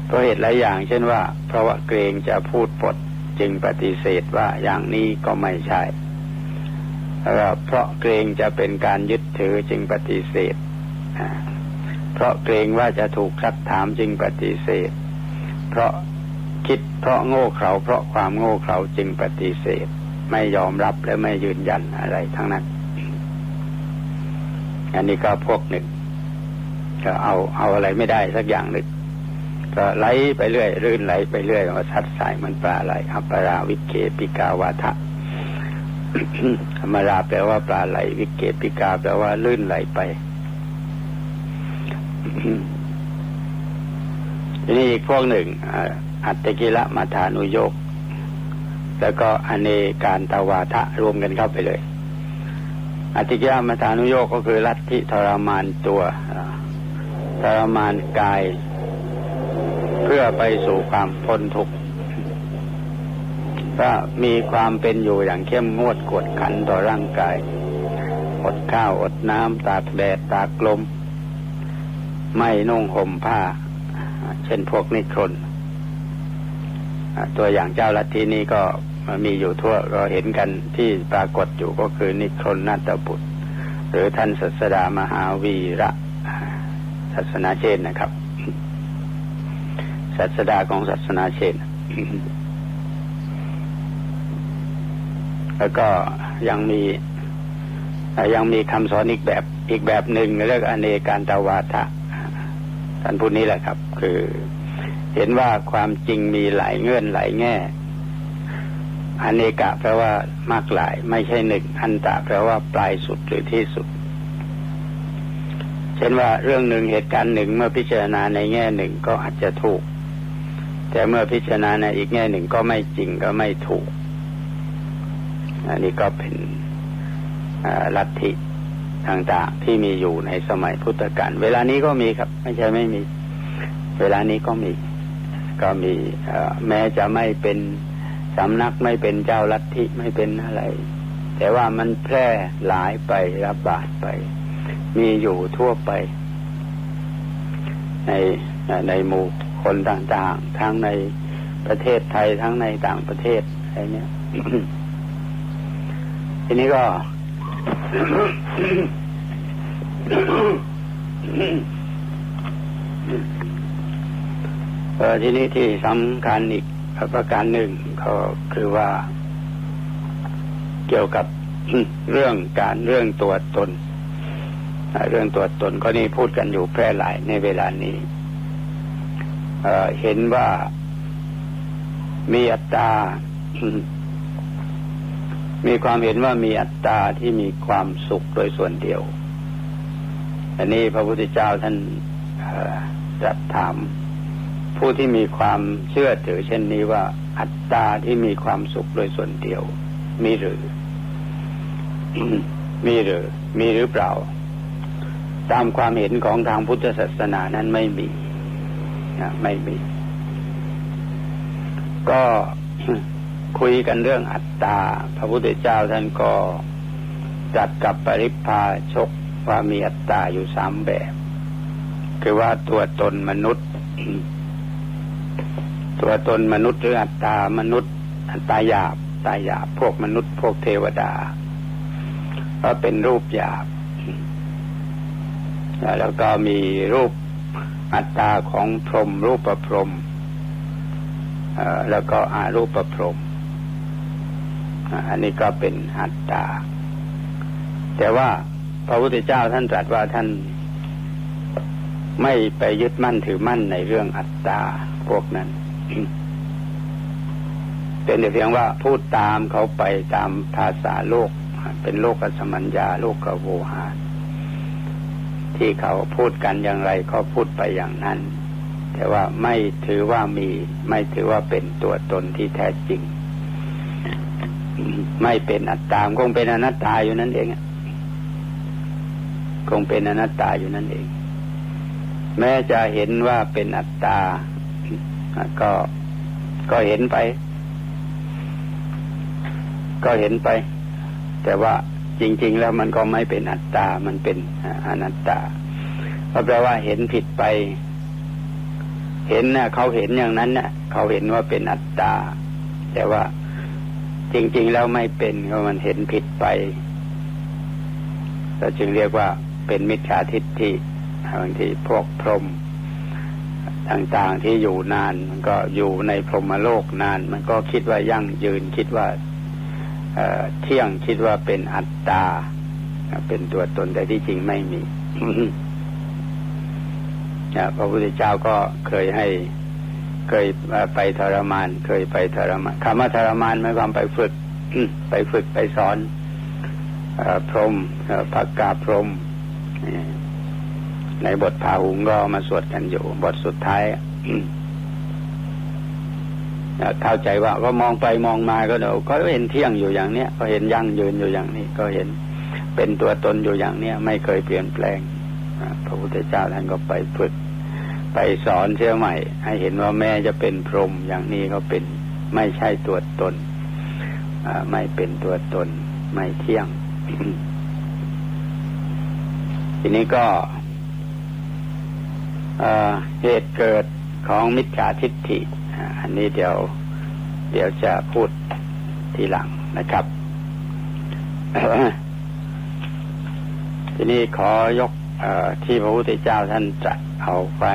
Speaker 1: เพราะเหตุหลายอย่าง เช่นว่า เพราะว่าเกรงจะพูดปดจึงปฏิเสธว่าอย่างนี้ก็ไม่ใช่เพราะเกรงจะเป็นการยึดถือจึงปฏิเสธ เพราะเกรงว่าจะถูกซักถามจึงปฏิเสธ เพราะคิดเพราะโง่เขลาเพราะความโง่เขลาจึงปฏิเสธ ไม่ยอมรับและไม่ยืนยันอะไรทั้งนั้น อันนี้ก็พวกหนึ่งก็เอาเอาอะไรไม่ได้สักอย่างหนึ่ง ก็ไหลไปเรื่อยรื่นไหลไปเรื่อยว่าซัดสายมันปลาไหลอัปปราวิเกปิกาวาทะธรรมราแปลว่าปลาไหล วิเกปิกาแปลว่าลื่นไหลไปทีนี้อีกพวกหนึ่งอัตตกิละมาทานุโยกแล้วก็อเนการตาวาทะรวมกันเข้าไปเลย อัตติกิละมาทานุโยกก็คือลัทธิทรมานตัวทรมานกาย เพื่อไปสู่ความพ้นทุกข์ก็มีความเป็นอยู่อย่างเข้มงวดกดขันต่อร่างกาย อดข้าวอดน้ำตากแดดตากลม ไม่นุ่งห่มผ้า เช่นพวกนิครนตัวอย่างเจ้าลัทธินี้ก็มีอยู่ทั่วเราเห็นกันที่ปรากฏอยู่ก็คือนิครนนาตบุตร หรือท่านศัสดามหาวีระศาสนาเชนนะครับ ศาสดาของศาสนาเชนแล้วก็ยังมียังมีคำสอนอีกแบบอีกแบบหนึ่งเรียกอเนการตวาทะท่านพูดนี้แหละครับ คือเห็นว่าความจริงมีหลายเงื่อนหลายแง่อเนกะแปลว่ามากหลาย ไม่ใช่หนึ่งอันตะแปลว่าปลายสุดหรือที่สุด เช่นว่าเรื่องหนึ่งเหตุการณ์หนึ่งเมื่อพิจารณาในแง่หนึ่งก็อาจจะถูก แต่เมื่อพิจารณาในอีกแง่หนึ่งก็ไม่จริงก็ไม่ถูก อันนี้ก็เป็นลัทธิต่างๆที่มีอยู่ในสมัยพุทธกาลเวลานี้ก็มีครับ ไม่ใช่ไม่มี เวลานี้ก็มี ก็มีแม้จะไม่เป็นสำนักไม่เป็นเจ้าลัทธิไม่เป็นอะไร แต่ว่ามันแพร่หลายไประบาดไป มีอยู่ทั่วไป ในในหมู่ คนต่างๆ ทั้งในประเทศไทยทั้งในต่างประเทศอะไรเนี้ยทีนี้ก็เออทีนี้ที่สำคัญอีกประการหนึ่งก็คือว่า เกี่ยวกับเรื่องการเรื่องตัวตน เรื่องตัวตนก็นี่พูดกันอยู่แพร่หลายในเวลานี้ เห็นว่ามีอัตตา มีความเห็นว่ามีอัตตาที่มีความสุขโดยส่วนเดียว อันนี้พระพุทธเจ้าท่านจัดถาม ผู้ที่มีความเชื่อถือเช่นนี้ว่า อัตตาที่มีความสุขโดยส่วนเดียว มีหรือ มีหรือ มีหรือเปล่า ตามความเห็นของทางพุทธศาสนานั้นไม่มี ไม่มี ก็คุยกันเรื่องอัตตา พระพุทธเจ้าท่านก็จัดกับปริพาชกว่ามีอัตตาอยู่สามแบบ คือว่าตัวตนมนุษย์ ตัวตนมนุษย์หรืออัตตามนุษย์ อัตตาหยาบตาหยาบพวกมนุษย์ พวกเทวดาก็เป็นรูปหยาบแล้วก็มีรูป อัตตาของพรหมรูปประพรหมแล้วก็อารูปประพรหมอันนี้ก็เป็นอัตตา แต่ว่าพระพุทธเจ้าท่านตรัสว่าท่านไม่ไปยึดมั่นถือมั่นในเรื่องอัตตาพวกนั้น เป็นแต่เพียงว่าพูดตามเขาไปตามภาษาโลก เป็นโลกสมัญญาโลกกโวหาร ที่เขาพูดกันอย่างไรก็พูดไปอย่างนั้น แต่ว่าไม่ถือว่ามี ไม่ถือว่าเป็นตัวตนที่แท้จริง ไม่เป็นอัตตามคงเป็นอนัตตาอยู่นั่นเองคงเป็นอนัตตาอยู่นั่นเอง แม้จะเห็นว่าเป็นอัตตา ก็ก็เห็นไป ก็เห็นไป แต่ว่า จริง ๆ แล้วมันก็ไม่เป็นอัตตา มันเป็นอนัตตาเพราะแปลว่าเห็นผิดไป เห็นนะเขาเห็นอย่างนั้นนะเขาเห็นว่าเป็นอัตตา แต่ว่าจริง ๆ แล้วไม่เป็นเพราะมันเห็นผิดไปเราจึงเรียกว่าเป็นมิจฉาทิฏฐิบางทีพวกพรหมต่างๆที่อยู่นาน มันก็อยู่ในพรหมโลกนาน มันก็คิดว่ายั่งยืนคิดว่า เที่ยงคิดว่าเป็นอัตตา เป็นตัวตนแต่ที่จริงไม่มีพระพุทธเจ้าก็เคยให้เคยไปทรมาน เคยไปทรมานคำว่าทรมานหมายความไปฝึกไปฝึกไปสอนพรมผักกาพรมในบทพาหุงก็มาสวดกันอยู่ บทสุดท้าย เข้าใจว่าก็มองไปมองมาก็เดี๋ยวก็เห็นเที่ยงอยู่อย่างเนี้ยก็เห็นยั่งยืนอยู่อย่างนี้ ก็เห็นเป็นตัวตนอยู่อย่างเนี้ยไม่เคยเปลี่ยนแปลงพระพุทธเจ้าท่านก็ไปฝึก ไปสอนเชื่อใหม่ ให้เห็นว่าแม่จะเป็นพรหมอย่างนี้ก็เป็นไม่ใช่ตัวตนไม่เป็นตัวตน ไม่เที่ยง ทีนี้ก็เหตุเกิดของมิจฉาทิฏฐิ อันนี้เดี๋ยวเดี๋ยวจะพูดทีหลังนะครับ ทีนี้ขอยกที่พระพุทธเจ้าท่านจะเอาไป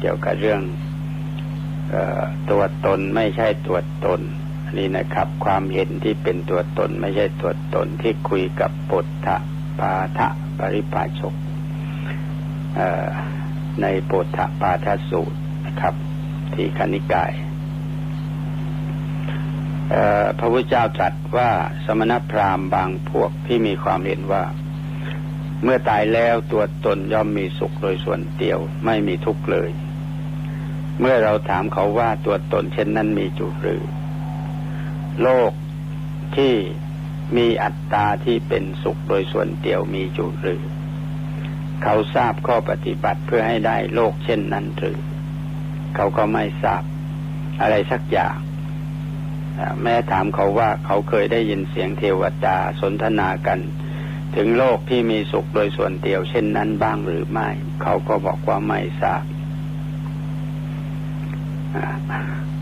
Speaker 1: เกี่ยวกับเรื่องตัวตนไม่ใช่ตัวตนอันนี้นะครับ ความเห็นที่เป็นตัวตนไม่ใช่ตัวตนที่คุยกับปุถะปาทะปริปาชกในปุถะปาทสูตรนะครับ ที่คณิกาย พระพุทธเจ้าตรัสว่าสมณพราหมณ์บางพวกที่มีความเห็นว่า เมื่อตายแล้วตัวตนย่อมมีสุขโดยส่วนเดียวไม่มีทุกข์เลย เมื่อเราถามเขาว่าตัวตนเช่นนั้นมีจุหรือ โลกที่มีอัตตาที่เป็นสุขโดยส่วนเดียวมีจุหรือ เขาทราบข้อปฏิบัติเพื่อให้ได้โลกเช่นนั้นหรือ เขาก็ไม่ทราบอะไรสักอย่าง แม่ถามเขาว่าเขาเคยได้ยินเสียงเทวดาสนทนากัน ถึงโลกที่มีสุขโดยส่วนเดียวเช่นนั้นบ้างหรือไม่ เขาก็บอกว่าไม่ทราบ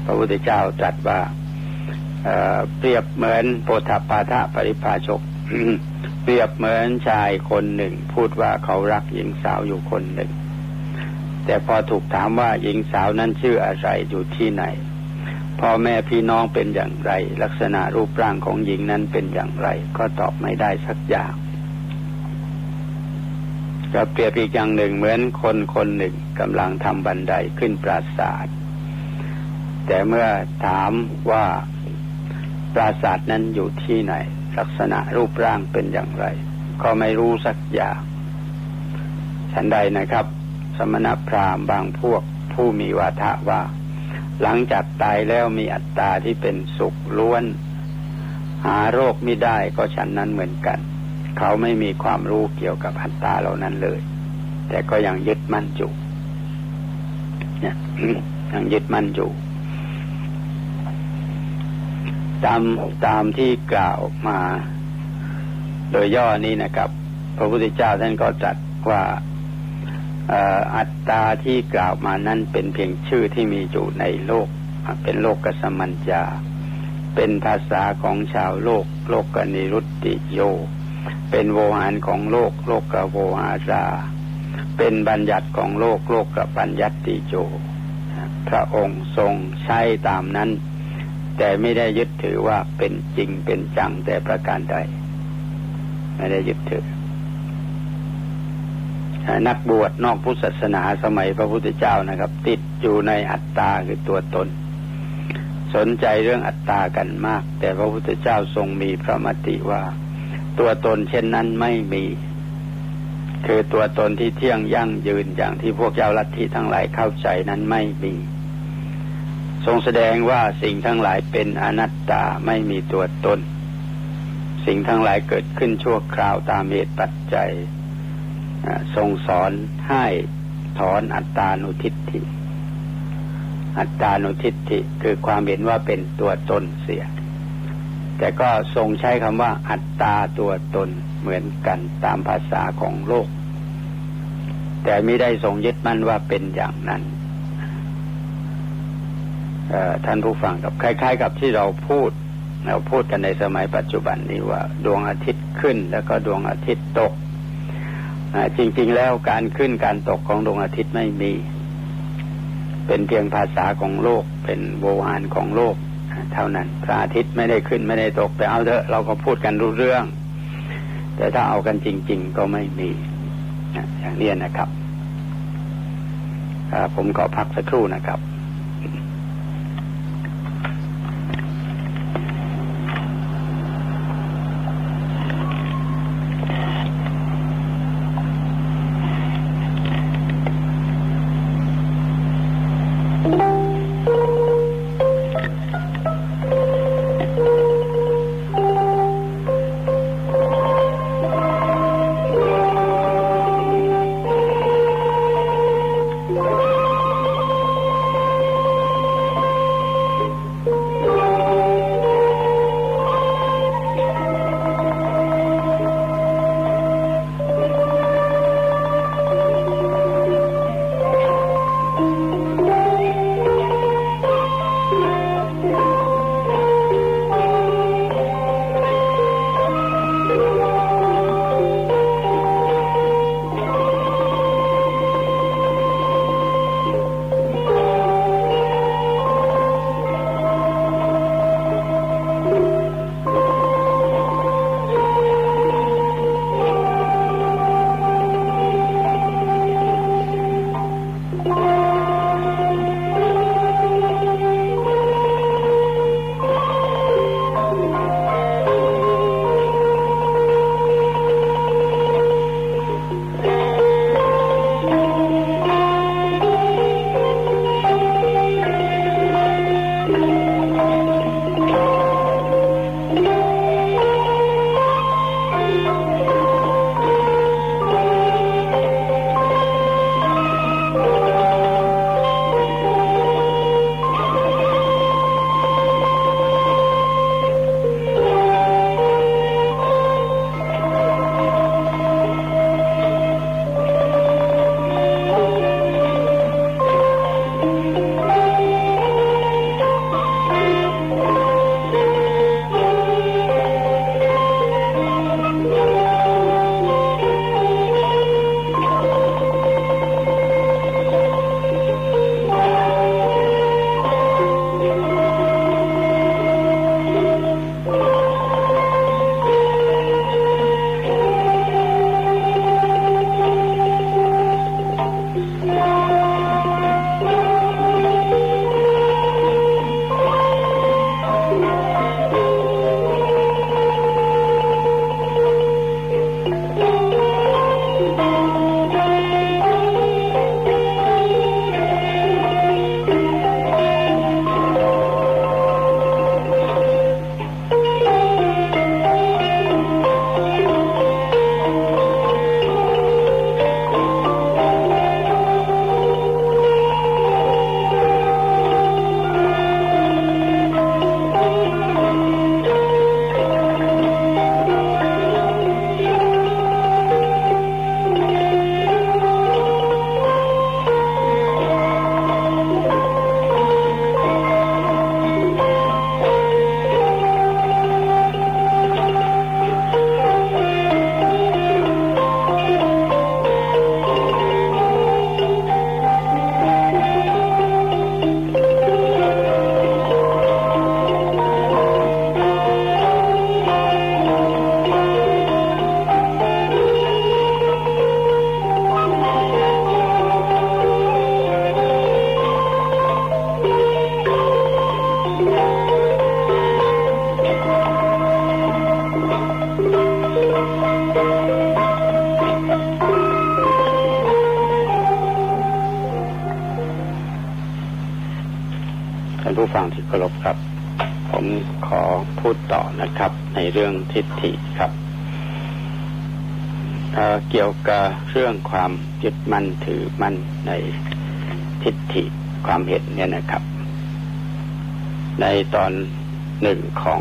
Speaker 1: พระพุทธเจ้าตรัสว่าเปรียบเหมือนโพธปาทะปริภาชก เปรียบเหมือนชายคนหนึ่ง พูดว่าเขารักหญิงสาวอยู่คนหนึ่ง แต่พอถูกถามว่าหญิงสาวนั้นชื่ออะไรอยู่ที่ไหน พ่อแม่พี่น้องเป็นอย่างไร ลักษณะรูปร่างของหญิงนั้นเป็นอย่างไร ก็ตอบไม่ได้สักอย่างก็เปรียบอีกอย่างหนึ่งเหมือนคนคนหนึ่งกำลังทำบันไดขึ้นปราสาท แต่เมื่อถามว่าปราสาทนั้นอยู่ที่ไหน ลักษณะรูปร่างเป็นอย่างไร ก็ไม่รู้สักอย่างฉันใดนะครับ สมณพราหมณ์บางพวกผู้มีวาทะว่า หลังจากตายแล้วมีอัตตาที่เป็นสุขล้วน หาโรคไม่ได้ก็ฉันนั้นเหมือนกัน เขาไม่มีความรู้เกี่ยวกับอัตตาเหล่านั้นเลย แต่ก็ยังยึดมั่นอยู่เนี่ยยังยึดมั่นอยู่ตามตามที่กล่าวมา โดยย่อนี้นะครับ พระพุทธเจ้าท่านก็จัดว่า อัตตาที่กล่าวมานั้นเป็นเพียงชื่อที่มีอยู่ในโลก เป็นโลกกสมัญญาเป็นภาษาของชาวโลก โลกกนิรุตติโย เป็นโวหารของโลก โลกกโวหาราเป็นบัญญัติของโลกโลกกับบัญญัติโยพระองค์ทรงใช้ตามนั้น แต่ไม่ได้ยึดถือว่าเป็นจริงเป็นจังแต่ประการใด ไม่ได้ยึดถือ นักบวชนอกพุทธศาสนาสมัยพระพุทธเจ้านะครับ ติดอยู่ในอัตตาคือตัวตน สนใจเรื่องอัตตากันมาก แต่พระพุทธเจ้าทรงมีพระมติว่า ตัวตนเช่นนั้นไม่มี คือตัวตนที่เที่ยงยั่งยืนอย่างที่พวกเจ้าลัทธิทั้งหลายเข้าใจนั้นไม่มีทรงแสดงว่าสิ่งทั้งหลายเป็นอนัตตาไม่มีตัวตน สิ่งทั้งหลายเกิดขึ้นชั่วคราวตามเหตุปัจจัย ทรงสอนให้ถอนอัตตานุทิฏฐิ อัตตานุทิฏฐิคือความเห็นว่าเป็นตัวตนเสีย แต่ก็ทรงใช้คำว่า อัตตาตัวตนเหมือนกันตามภาษาของโลก แต่ไม่ได้ทรงยึดมั่นว่าเป็นอย่างนั้นท่านผู้ฟังกับคล้าย ๆ กับที่เราพูด เราพูดกันในสมัยปัจจุบันนี้ว่า ดวงอาทิตย์ขึ้นแล้วก็ดวงอาทิตย์ตก จริง ๆ แล้วการขึ้นการตกของดวงอาทิตย์ไม่มี เป็นเพียงภาษาของโลก เป็นโบหารของโลก เท่านั้นพระอาทิตย์ไม่ได้ขึ้นไม่ได้ตก แต่เอาเถอะเราก็พูดกันรู้เรื่อง แต่ถ้าเอากันจริง ๆ ก็ไม่มีอย่างนี้นะครับผมขอพักสักครู่นะครับ ผู้ฟังที่เคารพครับ ผมขอพูดต่อนะครับ ในเรื่องทิฏฐิครับเเกี่ยวกับเรื่องความยึดมั่นถือมั่นในทิฏฐิความเห็นเนี่ยนะครับ ในตอนหนึ่งของ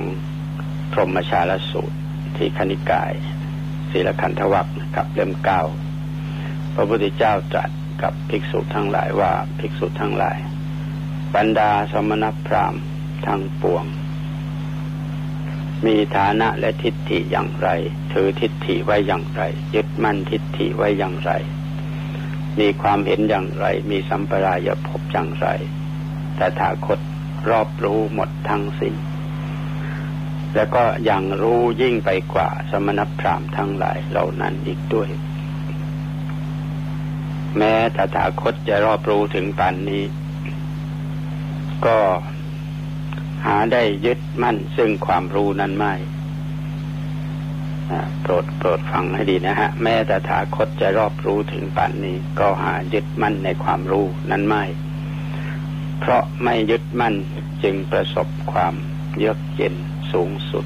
Speaker 1: พรหมชาลสูตรที่คณิกายศีลขันธวัคนะครับเล่มเก้าพระพุทธเจ้าตรัสกับภิกษุทั้งหลายว่าภิกษุทั้งหลาย บรรดาสมณพราหมณ์ทั้งปวง มีฐานะและทิฏฐิอย่างไร ถือทิฏฐิไว้อย่างไร ยึดมั่นทิฏฐิไว้อย่างไร มีความเห็นอย่างไร มีสัมปรายภพอย่างไรแต่ถาคตรอบรู้หมดทั้งสิ้นแล้วก็ยังรู้ยิ่งไปกว่าสมณพราหมณ์ทั้งหลายเหล่านั้นอีกด้วย แม้ตถาคตจะรอบรู้ถึงปานนี้ ก็หาได้ยึดมั่นซึ่งความรู้นั้นไม่โปรดโปรดฟังให้ดีนะฮะ แม้แต่ถาคตจะรอบรู้ถึงปันนี้ ก็หายึดมั่นในความรู้นั้นไม่ เพราะไม่ยึดมั่นจึงประสบความเยือกเย็นสูงสุด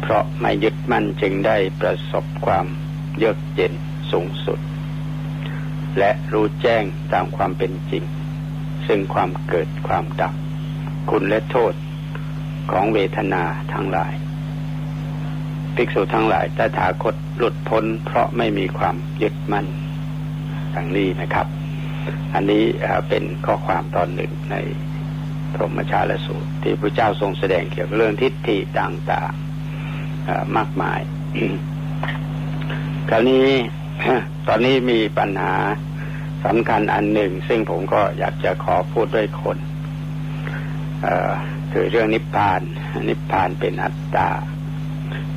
Speaker 1: เพราะไม่ยึดมั่นจึงได้ประสบความเยือกเย็นสูงสุด และรู้แจ้งตามความเป็นจริง ซึ่งความเกิดความดับ คุณและโทษของเวทนาทั้งหลาย ภิกษุทั้งหลายตถาคตหลุดพ้น เพราะไม่มีความยึดมั่นดังนี้นะครับ อันนี้เป็นข้อความตอนหนึ่งในพรหมชาลสูตร ที่พระเจ้าทรงแสดงเกี่ยวกับเรื่องทิฏฐิต่างๆมากมาย คราวนี้ตอนนี้มีปัญหา สำคัญอันหนึ่ง ซึ่งผมก็อยากจะขอพูดด้วยคนคือเรื่องนิพพาน นิพพานเป็นอัตตา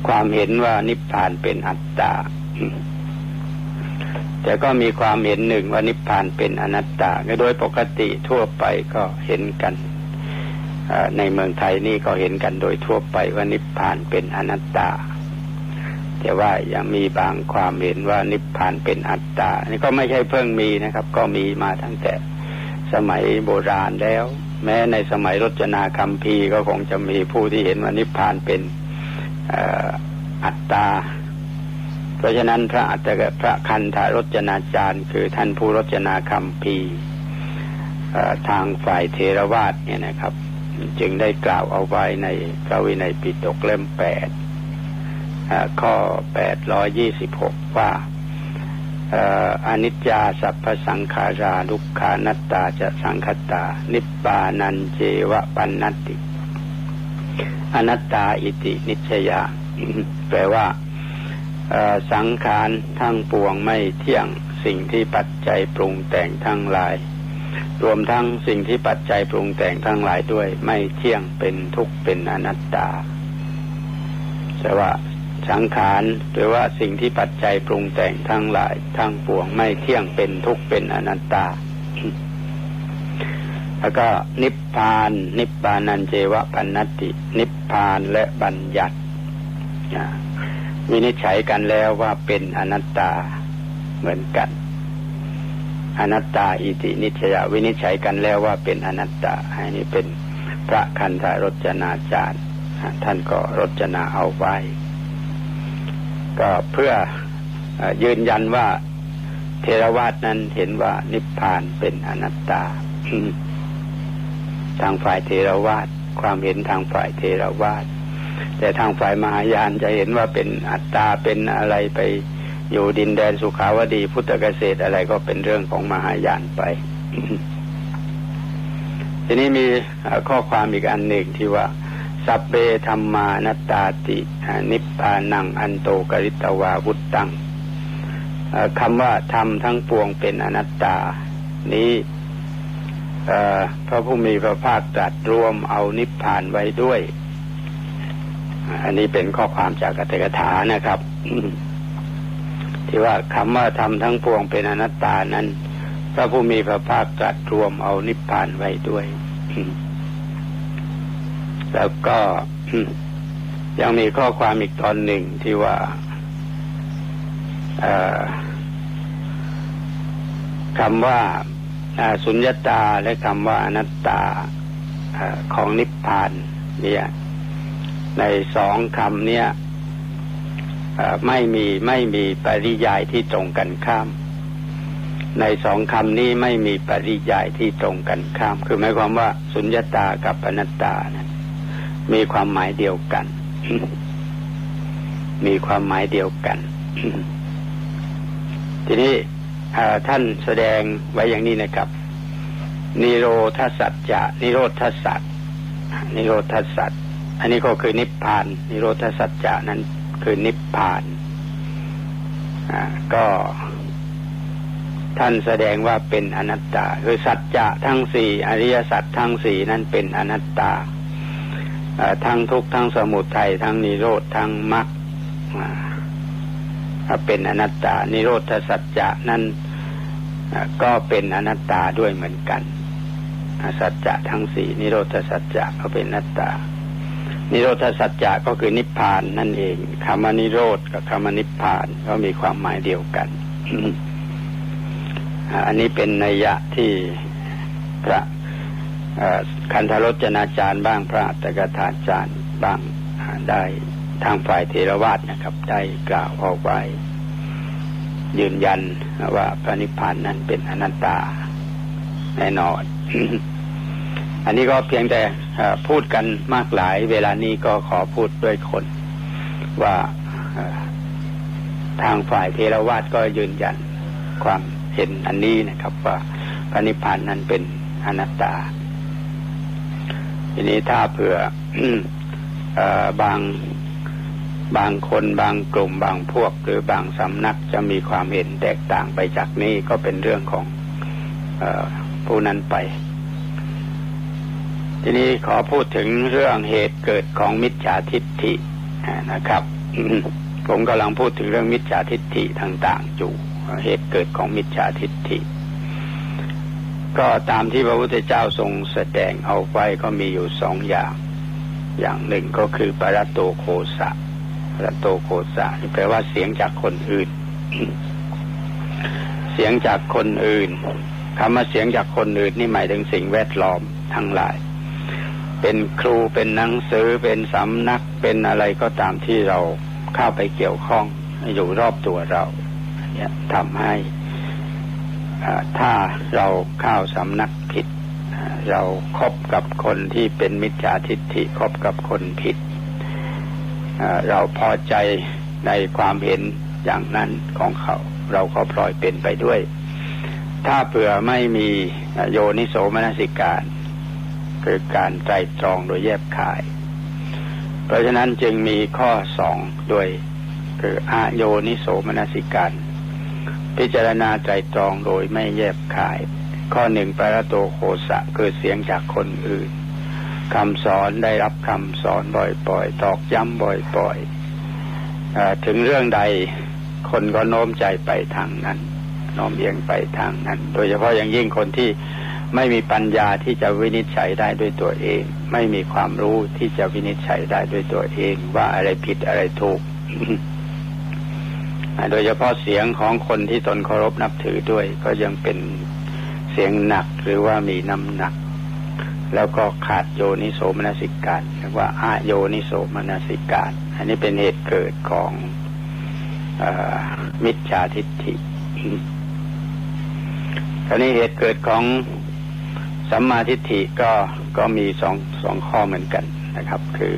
Speaker 1: ความเห็นว่านิพพานเป็นอัตตา แต่ก็มีความเห็นหนึ่งว่านิพพานเป็นอนัตตาโดยปกติทั่วไปก็เห็นกันในเมืองไทยนี่ก็เห็นกันโดยทั่วไปว่านิพพานเป็นอนัตตา แต่ว่ายังมีบางความเห็นว่านิพพานเป็นอัตตานี่ก็ไม่ใช่เพิ่งมีนะครับ ก็มีมาตั้งแต่สมัยโบราณแล้ว แม้ในสมัยรจนาคำพีก็คงจะมีผู้ที่เห็นว่านิพพานเป็นอัตตา เพราะฉะนั้นพระอัตตกพระคันธารจนาจารย์ คือท่านผู้รจนาคำพีทางฝ่ายเทรวาสเนี่ยนะครับ จึงได้กล่าวเอาไว้ในพระวินัยปิฎกเล่มแปด ข้อแปดร้อยยี่สิบหกว่าอนิจจาสัพพสังขาราลุกขานัตตาจะสังคตา นิปานันเจวะปันนติ อนัตตาอิตินิชยา แปลว่าสังขารทั้งปวงไม่เที่ยงสิ่งที่ปัจจัยปรุงแต่งทั้งหลาย รวมทั้งสิ่งที่ปัจจัยปรุงแต่งทั้งหลายด้วย ไม่เที่ยงเป็นทุกข์เป็นอนัตตาแต่ว่า สังขารหรือว่าสิ่งที่ปัจจัยปรุงแต่งทั้งหลายทั้งปวงไม่เที่ยงเป็นทุกข์เป็นอนัตตา แล้วก็นิพพาน นิพพานันเจวะปันนติ นิพพานและบัญญัติวินิจฉัยกันแล้วว่าเป็นอนัตตาเหมือนกัน อนัตตาอิตินิชยาวินิจฉัยกันแล้วว่าเป็นอนัตตาอันนี้เป็นพระคันธารจนาจารย์ท่านก็รจนาเอาไว้ ก็เพื่ออยืนยันว่าเทรวาสนั้นเห็นว่านิพพานเป็นอนัตตา ทางฝ่ายเทรวาสความเห็นทางฝ่ายเทรวาสแต่ทางฝ่ายมหายานจะเห็นว่าเป็นอัตตาเป็นอะไรไปอยู่ดินแดนสุขาวดีพุทธเกษตรอะไรก็เป็นเรื่องของมหายานไป ทีนี้มีข้อความอีกอันหนึ่งที่ว่า สัพเบธรรมานัตตาติ นิพพานังอันโตกริตวาวุตตังคำว่าธรรมทั้งปวงเป็นอนัตตา นี้พระผู้มีพระภาคตรัสรวมเอานิพพานไว้ด้วย อันนี้เป็นข้อความจากกัตถกถานะครับ ที่ว่าคำว่าธรรมทั้งปวงเป็นอนัตตานั้น พระผู้มีพระภาคตรัสรวมเอานิพพานไว้ด้วย แล้วก็ยังมีข้อความอีกตอนหนึ่งที่ว่าคำว่าสุญญตาและคำว่าอนัตตาของนิพพานเนี่ยในสองคำเนี้ยไม่มีไม่มีปริยายที่ตรงกันข้าม ในสองคำนี้ไม่มีปริยายที่ตรงกันข้าม คือหมายความว่า สุญญตากับอนัตตานะ มีความหมายเดียวกัน มีความหมายเดียวกัน ทีนี้ท่านแสดงไว้อย่างนี้นะครับ นิโรธสัจจะ นิโรธสัจนิโรธสัจอันนี้ก็คือนิพพาน นิโรธสัจจะนั้นคือนิพพานก็ท่านแสดงว่าเป็นอนัตตา คือสัจจะทั้งสี่อริยสัจทั้งสี่นั้นเป็นอนัตตา ทั้งทุกทั้งสมุทัยทั้งนิโรธทั้งมรรคเป็นอนัตตา นิโรธสัจจะนั้นก็เป็นอนัตตาด้วยเหมือนกันสัจจะทั้งสี่นิโรธสัจจะก็เป็นอนัตตา นิโรธสัจจะก็คือนิพพานนั่นเองคำว่านิโรธกับคำว่านิพพานก็มีความหมายเดียวกัน อันนี้เป็นนัยยะที่พระ คันธรจนาจารย์บ้างพระตกถาจารย์บ้างได้ทางฝ่ายเทรวาสนะครับ ได้กล่าวออกไว้ ยืนยันว่าพระนิพพานนั้นเป็นอนัตตาแน่นอน อันนี้ก็เพียงแต่พูดกันมากหลาย เวลานี้ก็ขอพูดด้วยคน ว่าทางฝ่ายเทรวาสก็ยืนยันความเห็นอันนี้นะครับ ว่าพระนิพพานนั้นเป็นอนัตตา ทีนี้ถ้าเผื่อบางบางคนบางกลุ่มบางพวก หรือบางสำนักจะมีความเห็นแตกต่างไปจากนี้ก็เป็นเรื่องของอผู้นั้นไป ทีนี้ขอพูดถึงเรื่องเหตุเกิดของมิจฉาทิฏฐินะครับผมกำลังพูดถึงเรื่องมิจฉาทิฏฐิต่างๆอยู่เหตุเกิดของมิจฉาทิฏฐิ ก็ตามที่พระพุทธเจ้าทรงแสดงเอาไว้ก็มีอยู่สองอย่าง อย่างหนึ่งก็คือปรัตโตโคสะปรัตโตโคสะแปลว่าเสียงจากคนอื่น เสียงจากคนอื่นคำว่าเสียงจากคนอื่นนี่หมายถึงสิ่งแวดล้อมทั้งหลาย เป็นครูเป็นหนังสือเป็นสำนักเป็นอะไรก็ตามที่เราเข้าไปเกี่ยวข้องอยู่รอบตัวเรา เนี่ยทำให้ ถ้าเราเข้าสำนักผิด เราครบกับคนที่เป็นมิจฉาทิฏฐิคบกับคนผิด เราพอใจในความเห็นอย่างนั้นของเขา เราก็พลอยเป็นไปด้วย ถ้าเผื่อไม่มีโยนิโสมนสิการ คือการใจตรองโดยแยบขาย เพราะฉะนั้นจึงมีข้อสองโดยคืออโยนิโสมนสิการ พิจารณาใจตรองโดยไม่แยบขาย ข้อหนึ่งปรโตโคสะคือเสียงจากคนอื่นคำสอนได้รับคำสอนบ่อยๆ ตอกย้ำบ่อยๆถึงเรื่องใดคนก็โน้มใจไปทางนั้นโน้มเอียงไปทางนั้น โดยเฉพาะอย่างยิ่งคนที่ไม่มีปัญญาที่จะวินิจฉัยได้ด้วยตัวเอง ไม่มีความรู้ที่จะวินิจฉัยได้ด้วยตัวเอง ว่าอะไรผิดอะไรถูก โดยเฉพาะเสียงของคนที่ตนเคารพนับถือด้วย ก็ยังเป็นเสียงหนักหรือว่ามีน้ำหนัก แล้วก็ขาดโยนิโสมนสิการเรียกว่าอาโยนิโสมนสิการอันนี้เป็นเหตุเกิดของอมิจฉาทิฏฐิคราวนี้เหตุเกิดของสัมมาทิฏฐิก็ก็มีสองสองข้อเหมือนกันนะครับ คือ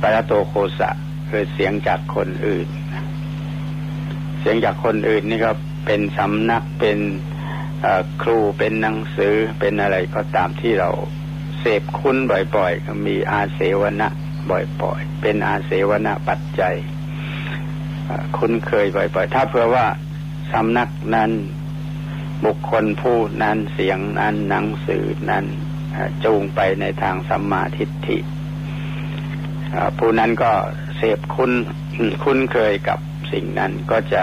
Speaker 1: ปรโตโคสะคือเสียงจากคนอื่น เสียงจากคนอื่นนี่ก็เป็นสำนักเป็นครูเป็นหนังสือเป็นอะไรก็ตามที่เราเสพคุ้นบ่อยๆ ก็มีอาเสวนะบ่อยๆ เป็นอาเสวนะปัจจัยคุ้นเคยบ่อยๆ ถ้าเผื่อว่าสำนักนั้นบุคคลผู้นั้นเสียงนั้นหนังสือนั้นจูงไปในทางสัมมาทิฏฐิผู้นั้นก็เสพคุ้นคุ้นเคยกับ สิ่งนั้นก็จะ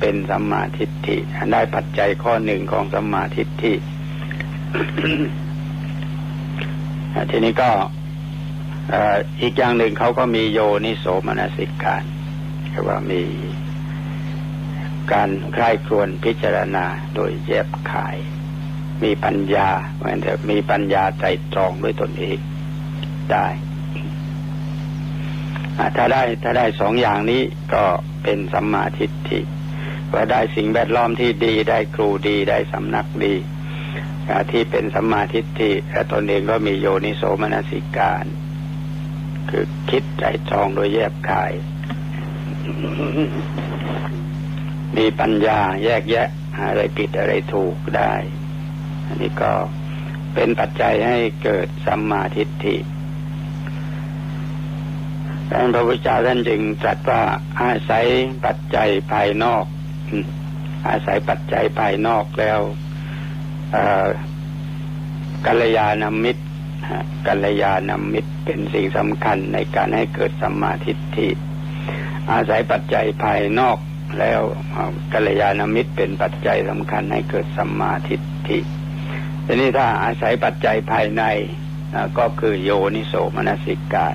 Speaker 1: เป็นสัมมาทิฏฐิได้ปัจจัยข้อหนึ่งของสัมมาทิฏฐิทีนี้ก็อีกอย่างหนึ่งเขาก็มีโยนิโสมนสิการคือว่ามีการใคร่ครวญพิจารณาโดยแยบขาย มีปัญญาแม้แต่มีปัญญาใจตรองด้วยตนเองได้ถ้าได้ถ้าได้สองอย่างนี้ก็ เป็นสัมมาทิฏฐิว่าได้สิ่งแวดล้อมที่ดีได้ครูดีได้สำนักดีที่เป็นสัมมาทิฏฐิและตนเองก็มีโยนิโสมนสิการ คือคิดใจจองโดยแยบคาย มีปัญญาแยกแยะอะไรผิดอะไรถูกได้ อันนี้ก็เป็นปัจจัยให้เกิดสัมมาทิฏฐิ ดังพระพุทธเจ้าท่านจึงตรัสว่าอาศัยปัจจัยภายนอก อาศัยปัจจัยภายนอกแล้วกัลยาณมิตรกัลยาณมิตรเป็นสิ่งสำคัญในการให้เกิดสัมมาทิฏฐิอาศัยปัจจัยภายนอกแล้วกัลยาณมิตรเป็นปัจจัยสำคัญให้เกิดสัมมาทิฏฐิทีนี้ถ้าอาศัยปัจจัยภายในก็คือโยนิโสมนสิการ